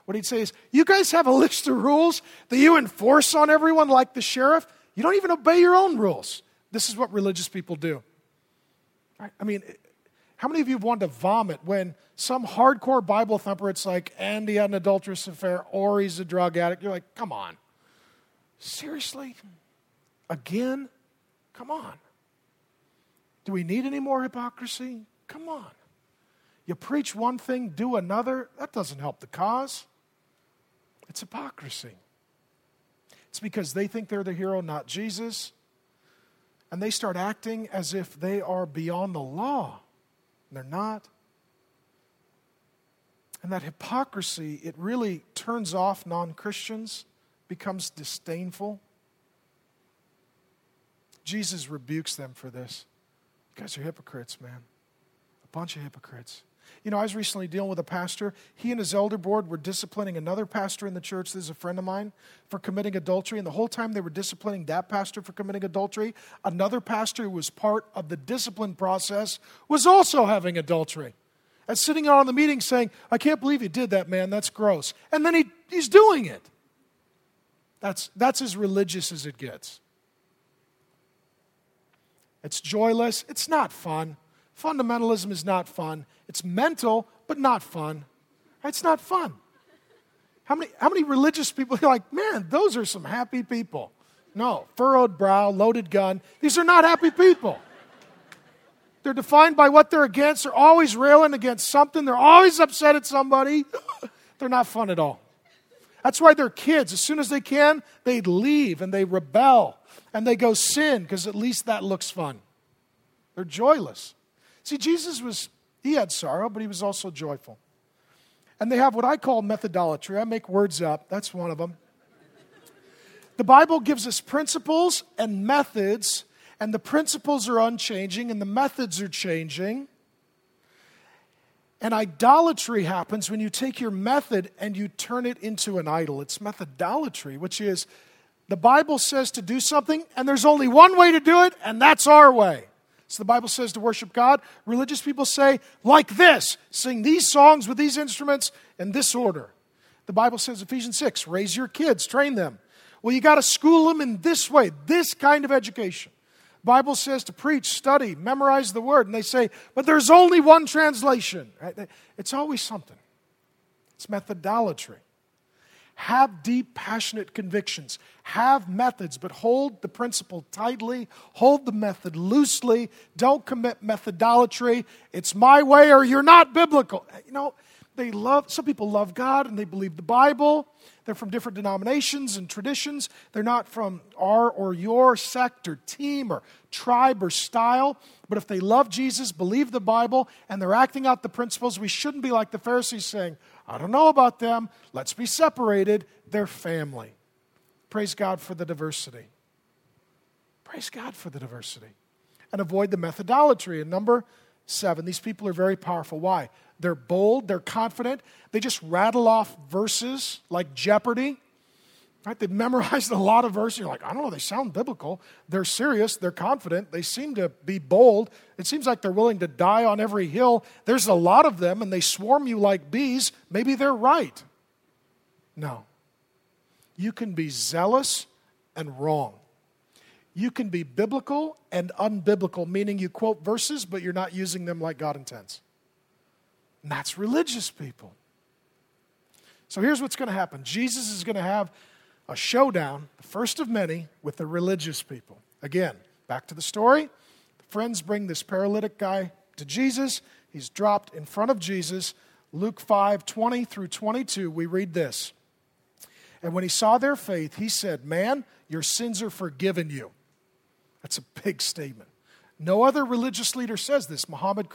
What he'd say is, You guys have a list of rules that you enforce on everyone like the sheriff. You don't even obey your own rules. This is what religious people do. I mean, how many of you have wanted to vomit when some hardcore Bible thumper, it's like Andy had an adulterous affair or he's a drug addict? You're like, come on. Seriously? Again? Come on. Do we need any more hypocrisy? Come on. You preach one thing, do another. That doesn't help the cause. It's hypocrisy. It's because they think they're the hero, not Jesus. And they start acting as if they are beyond the law and they're not. And that hypocrisy, it really turns off non Christians, becomes disdainful. Jesus rebukes them for this. You guys are hypocrites, man. A bunch of hypocrites. You know, I was recently dealing with a pastor. He and his elder board were disciplining another pastor in the church, this is a friend of mine, for committing adultery. And the whole time they were disciplining that pastor for committing adultery, another pastor who was part of the discipline process was also having adultery. And sitting out on the meeting saying, I can't believe you did that, man. That's gross. And then he, he's doing it. That's, that's as religious as it gets. It's joyless. It's not fun. Fundamentalism is not fun. It's mental, but not fun. It's not fun. How many, how many religious people are like, man, those are some happy people? No, furrowed brow, loaded gun. These are not happy people. They're defined by what they're against. They're always railing against something. They're always upset at somebody. they're not fun at all. That's why they're kids. As soon as they can, they leave and they rebel and they go sin because at least that looks fun. They're joyless. See, Jesus was, he had sorrow, but he was also joyful. And they have what I call methodolatry. I make words up, that's one of them. The Bible gives us principles and methods, and the principles are unchanging and the methods are changing. And idolatry happens when you take your method and you turn it into an idol. It's methodolatry, which is The Bible says to do something, and there's only one way to do it, and that's our way. So the Bible says to worship God. Religious people say, like this, sing these songs with these instruments in this order. The Bible says, Ephesians 6, raise your kids, train them. Well, you got to school them in this way, this kind of education. Bible says to preach, study, memorize the word, and they say, but there's only one translation. It's always something. It's methodolatry. Have deep, passionate convictions. Have methods, but hold the principle tightly. Hold the method loosely. Don't commit methodolatry. It's my way or you're not biblical. You know, they love, some people love God and they believe the Bible. They're from different denominations and traditions. They're not from our or your sect or team or tribe or style. But if they love Jesus, believe the Bible, and they're acting out the principles, we shouldn't be like the Pharisees saying, I don't know about them. Let's be separated. They're family. Praise God for the diversity. Praise God for the diversity. And avoid the methodolatry. And number seven, these people are very powerful. Why? They're bold, they're confident. They just rattle off verses like Jeopardy. Right? They've memorized a lot of verses. You're like, I don't know, they sound biblical. They're serious, they're confident, they seem to be bold. It seems like they're willing to die on every hill. There's a lot of them, and they swarm you like bees. Maybe they're right. No. You can be zealous and wrong. You can be biblical and unbiblical, meaning you quote verses, but you're not using them like God intends. And that's religious people. So here's what's going to happen Jesus is going to have a showdown, the first of many, with the religious people. Again, back to the story. The friends bring this paralytic guy to Jesus. He's dropped in front of Jesus. Luke 5 20 through 22, we read this. And when he saw their faith, he said, Man, your sins are forgiven you. That's a big statement. No other religious leader says this. Muhammad,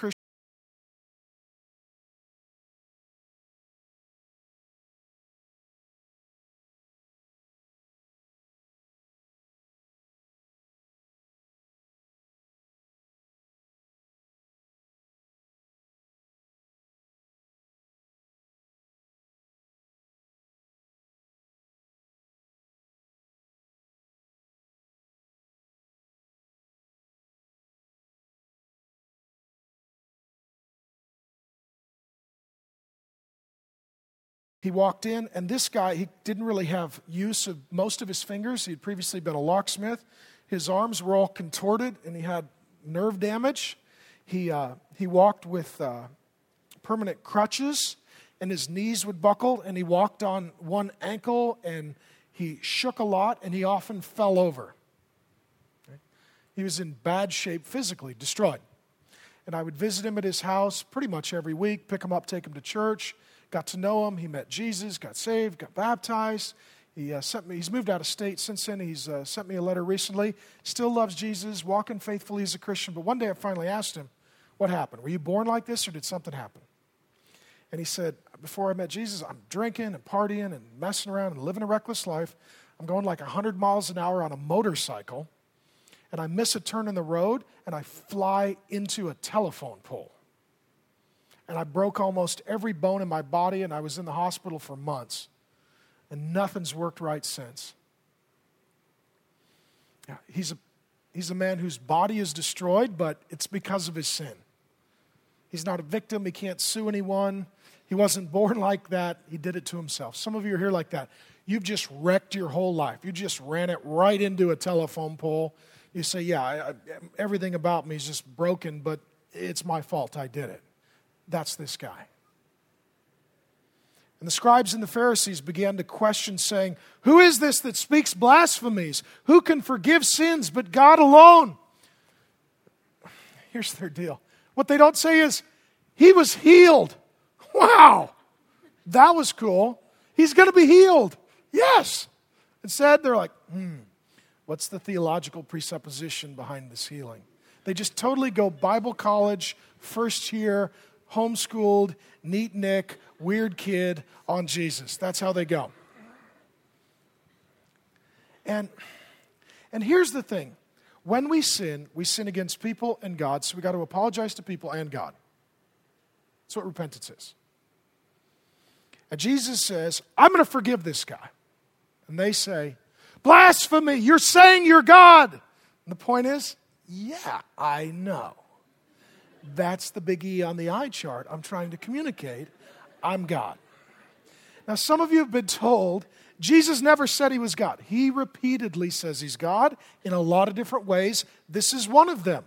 He walked in, and this guy, he didn't really have use of most of his fingers. He had previously been a locksmith. His arms were all contorted, and he had nerve damage. He, uh, he walked with uh, permanent crutches, and his knees would buckle, and he walked on one ankle, and he shook a lot, and he often fell over. He was in bad shape physically, destroyed. And I would visit him at his house pretty much every week, pick him up, take him to church got to know him. He met Jesus, got saved, got baptized. He uh, sent me, he's moved out of state since then. He's uh, sent me a letter recently. Still loves Jesus, walking faithfully as a Christian. But one day I finally asked him, What happened? Were you born like this or did something happen? And he said, Before I met Jesus, I'm drinking and partying and messing around and living a reckless life. I'm going like 100 miles an hour on a motorcycle, and I miss a turn in the road and I fly into a telephone pole and I broke almost every bone in my body, and I was in the hospital for months. And nothing's worked right since. Yeah, he's, a, he's a man whose body is destroyed, but it's because of his sin. He's not a victim, he can't sue anyone. He wasn't born like that, he did it to himself. Some of you are here like that. You've just wrecked your whole life. You just ran it right into a telephone pole. You say, Yeah, I, I, everything about me is just broken, but it's my fault. I did it. That's this guy. And the scribes and the Pharisees began to question, saying, Who is this that speaks blasphemies? Who can forgive sins but God alone? Here's their deal. What they don't say is, He was healed. Wow, that was cool. He's going to be healed. Yes. Instead, they're like, Hmm, what's the theological presupposition behind this healing? They just totally go Bible college, first year, homeschooled, neat Nick, weird kid on Jesus. That's how they go. And, and here's the thing when we sin, we sin against people and God, so we got to apologize to people and God. That's what repentance is. And Jesus says, I'm going to forgive this guy. And they say, Blasphemy. You're saying you're God. And the point is, yeah, I know. That's the big E on the eye chart. I'm trying to communicate. I'm God. Now, some of you have been told Jesus never said he was God. He repeatedly says he's God in a lot of different ways. This is one of them.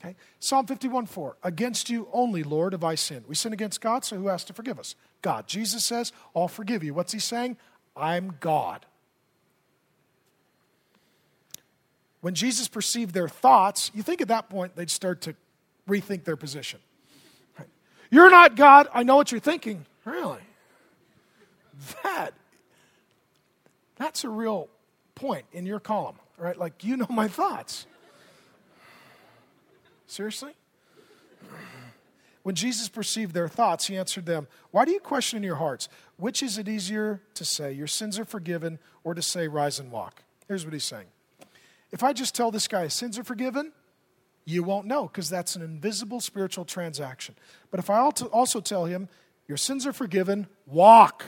Okay? Psalm 51 4. Against you only, Lord, have I sinned. We sin against God, so who has to forgive us? God. Jesus says, I'll forgive you. What's he saying? I'm God. When Jesus perceived their thoughts, you think at that point they'd start to rethink their position. Right? You're not God. I know what you're thinking. Really? That, that's a real point in your column, right? Like, you know my thoughts. Seriously? When Jesus perceived their thoughts, he answered them, Why do you question in your hearts? Which is it easier to say, Your sins are forgiven, or to say, Rise and walk? Here's what he's saying if I just tell this guy sins are forgiven, you won't know because that's an invisible spiritual transaction. But if I also tell him, Your sins are forgiven, walk.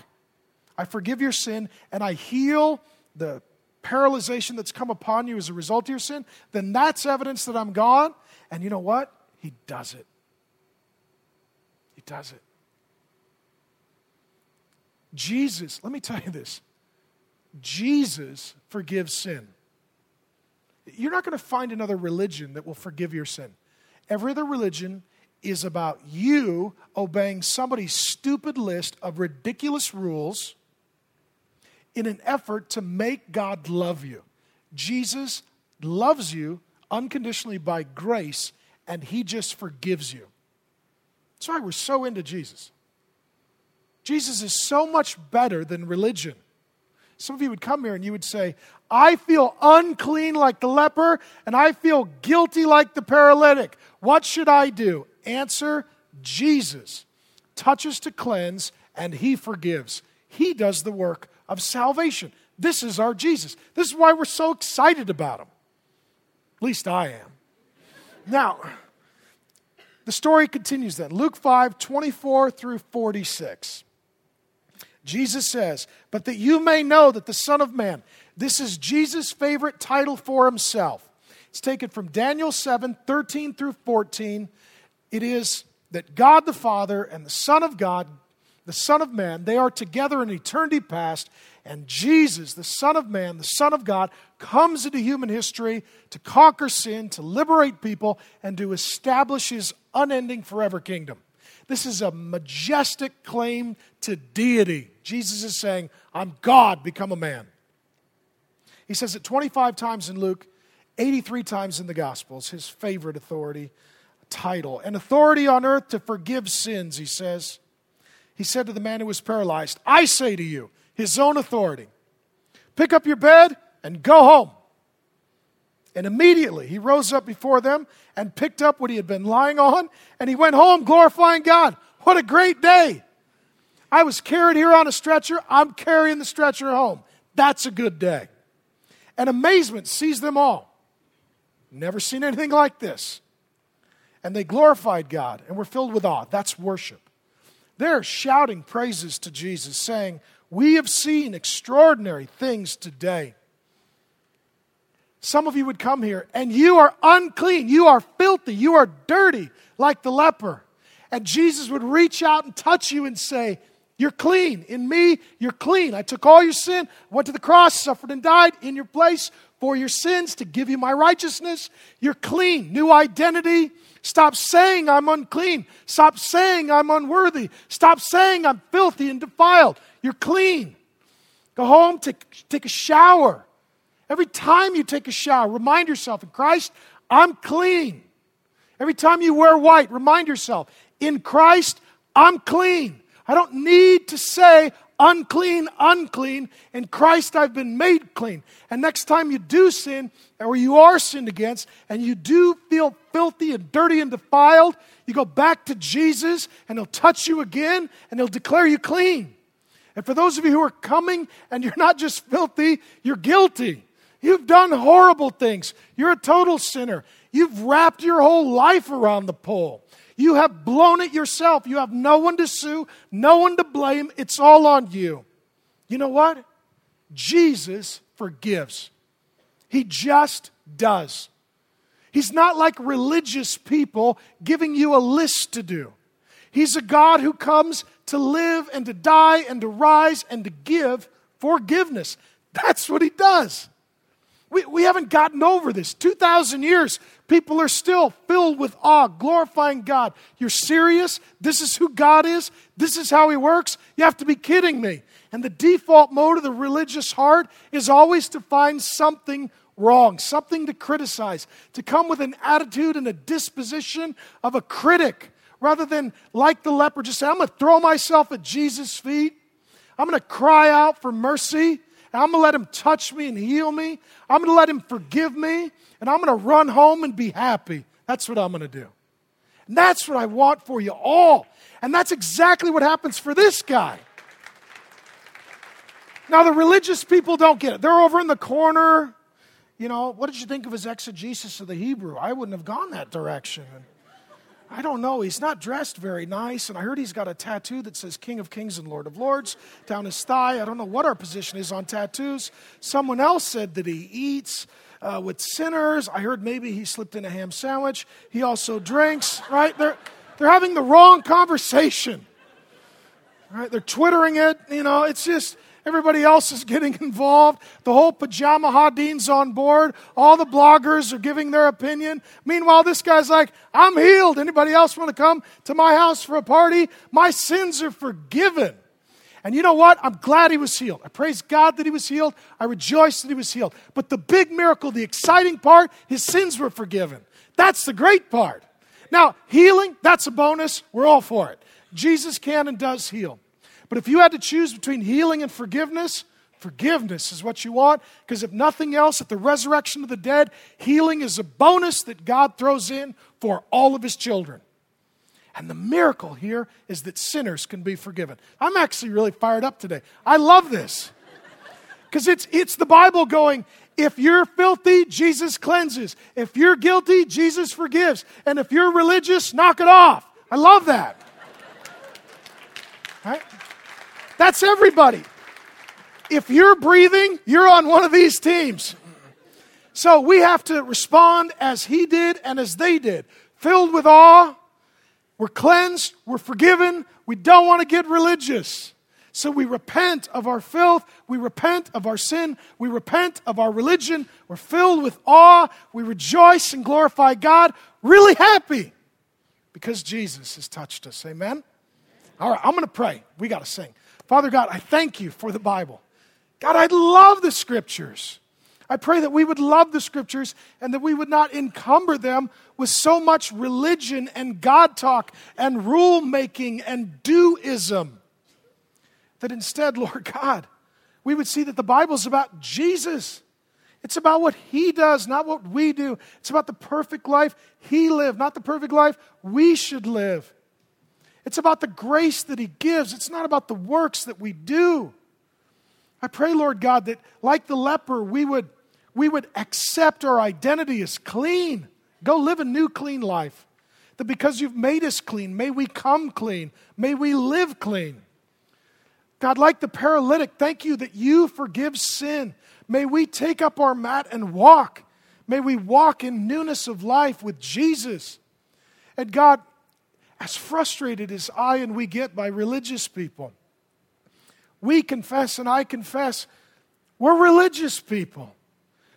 I forgive your sin and I heal the paralyzation that's come upon you as a result of your sin, then that's evidence that I'm God. And you know what? He does it. He does it. Jesus, let me tell you this Jesus forgives sin. You're not going to find another religion that will forgive your sin. Every other religion is about you obeying somebody's stupid list of ridiculous rules in an effort to make God love you. Jesus loves you unconditionally by grace, and he just forgives you. That's why we're so into Jesus. Jesus is so much better than religion. Some of you would come here and you would say, I feel unclean like the leper, and I feel guilty like the paralytic. What should I do? Answer Jesus touches to cleanse, and he forgives. He does the work of salvation. This is our Jesus. This is why we're so excited about him. At least I am. Now, the story continues then. Luke 5 24 through 46. Jesus says, But that you may know that the Son of Man, this is Jesus' favorite title for himself. It's taken from Daniel 7 13 through 14. It is that God the Father and the Son of God, the Son of Man, they are together in eternity past, and Jesus, the Son of Man, the Son of God, comes into human history to conquer sin, to liberate people, and to establish his unending forever kingdom. This is a majestic claim to deity. Jesus is saying, I'm God, become a man. He says it 25 times in Luke, 83 times in the Gospels, his favorite authority title. An authority on earth to forgive sins, he says. He said to the man who was paralyzed, I say to you, his own authority, pick up your bed and go home. And immediately he rose up before them and picked up what he had been lying on, and he went home glorifying God. What a great day! I was carried here on a stretcher, I'm carrying the stretcher home. That's a good day. And amazement seized them all. Never seen anything like this. And they glorified God and were filled with awe. That's worship. They're shouting praises to Jesus, saying, We have seen extraordinary things today. Some of you would come here and you are unclean, you are filthy, you are dirty like the leper. And Jesus would reach out and touch you and say, You're clean. In me, you're clean. I took all your sin, went to the cross, suffered and died in your place for your sins to give you my righteousness. You're clean. New identity. Stop saying I'm unclean. Stop saying I'm unworthy. Stop saying I'm filthy and defiled. You're clean. Go home, take, take a shower. Every time you take a shower, remind yourself in Christ, I'm clean. Every time you wear white, remind yourself, in Christ, I'm clean. I don't need to say unclean, unclean. In Christ, I've been made clean. And next time you do sin, or you are sinned against, and you do feel filthy and dirty and defiled, you go back to Jesus, and He'll touch you again, and He'll declare you clean. And for those of you who are coming and you're not just filthy, you're guilty. You've done horrible things. You're a total sinner. You've wrapped your whole life around the pole. You have blown it yourself. You have no one to sue, no one to blame. It's all on you. You know what? Jesus forgives. He just does. He's not like religious people giving you a list to do. He's a God who comes to live and to die and to rise and to give forgiveness. That's what he does. We, we haven't gotten over this. 2,000 years, people are still filled with awe, glorifying God. You're serious? This is who God is? This is how he works? You have to be kidding me. And the default mode of the religious heart is always to find something wrong, something to criticize, to come with an attitude and a disposition of a critic rather than like the leper, just say, I'm going to throw myself at Jesus' feet. I'm going to cry out for mercy. And I'm going to let him touch me and heal me. I'm going to let him forgive me. And I'm going to run home and be happy. That's what I'm going to do. And that's what I want for you all. And that's exactly what happens for this guy. Now, the religious people don't get it. They're over in the corner. You know, what did you think of his exegesis of the Hebrew? I wouldn't have gone that direction. I don't know. He's not dressed very nice. And I heard he's got a tattoo that says King of Kings and Lord of Lords down his thigh. I don't know what our position is on tattoos. Someone else said that he eats uh, with sinners. I heard maybe he slipped in a ham sandwich. He also drinks, right? They're, they're having the wrong conversation. Right? They're twittering it. You know, it's just, Everybody else is getting involved. The whole pajamahadeen's on board. All the bloggers are giving their opinion. Meanwhile, this guy's like, I'm healed. Anybody else want to come to my house for a party? My sins are forgiven. And you know what? I'm glad he was healed. I praise God that he was healed. I rejoice that he was healed. But the big miracle, the exciting part, his sins were forgiven. That's the great part. Now, healing, that's a bonus. We're all for it. Jesus can and does heal. But if you had to choose between healing and forgiveness, forgiveness is what you want. Because if nothing else, at the resurrection of the dead, healing is a bonus that God throws in for all of his children. And the miracle here is that sinners can be forgiven. I'm actually really fired up today. I love this. Because it's, it's the Bible going, if you're filthy, Jesus cleanses. If you're guilty, Jesus forgives. And if you're religious, knock it off. I love that. Right? That's everybody. If you're breathing, you're on one of these teams. So we have to respond as he did and as they did, filled with awe. We're cleansed, we're forgiven, we don't want to get religious. So we repent of our filth, we repent of our sin, we repent of our religion, we're filled with awe, we rejoice and glorify God, really happy because Jesus has touched us. Amen? All right, I'm going to pray. We got to sing. Father God, I thank you for the Bible. God, I love the scriptures. I pray that we would love the scriptures and that we would not encumber them with so much religion and God talk and rule making and doism. That instead, Lord God, we would see that the Bible is about Jesus. It's about what He does, not what we do. It's about the perfect life He lived, not the perfect life we should live. It's about the grace that He gives, it's not about the works that we do. I pray, Lord God, that like the leper, we would, we would accept our identity as clean. Go live a new, clean life. That because you've made us clean, may we come clean. May we live clean. God, like the paralytic, thank you that you forgive sin. May we take up our mat and walk. May we walk in newness of life with Jesus. And God, as frustrated as I and we get by religious people, we confess and I confess we're religious people.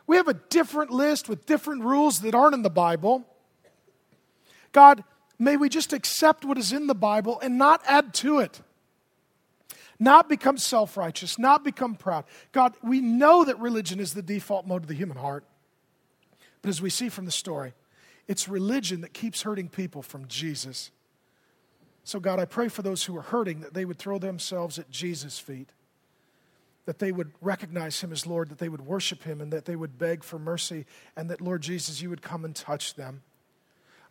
We have a different list with different rules that aren't in the Bible. God, may we just accept what is in the Bible and not add to it. Not become self righteous, not become proud. God, we know that religion is the default mode of the human heart. But as we see from the story, it's religion that keeps hurting people from Jesus. So, God, I pray for those who are hurting that they would throw themselves at Jesus' feet, that they would recognize Him as Lord, that they would worship Him, and that they would beg for mercy, and that, Lord Jesus, you would come and touch them.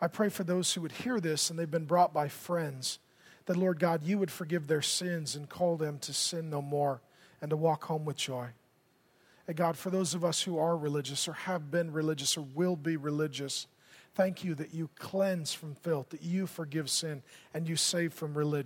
I pray for those who would hear this and they've been brought by friends, that, Lord God, you would forgive their sins and call them to sin no more and to walk home with joy. And God, for those of us who are religious or have been religious or will be religious, Thank you that you cleanse from filth, that you forgive sin, and you save from religion.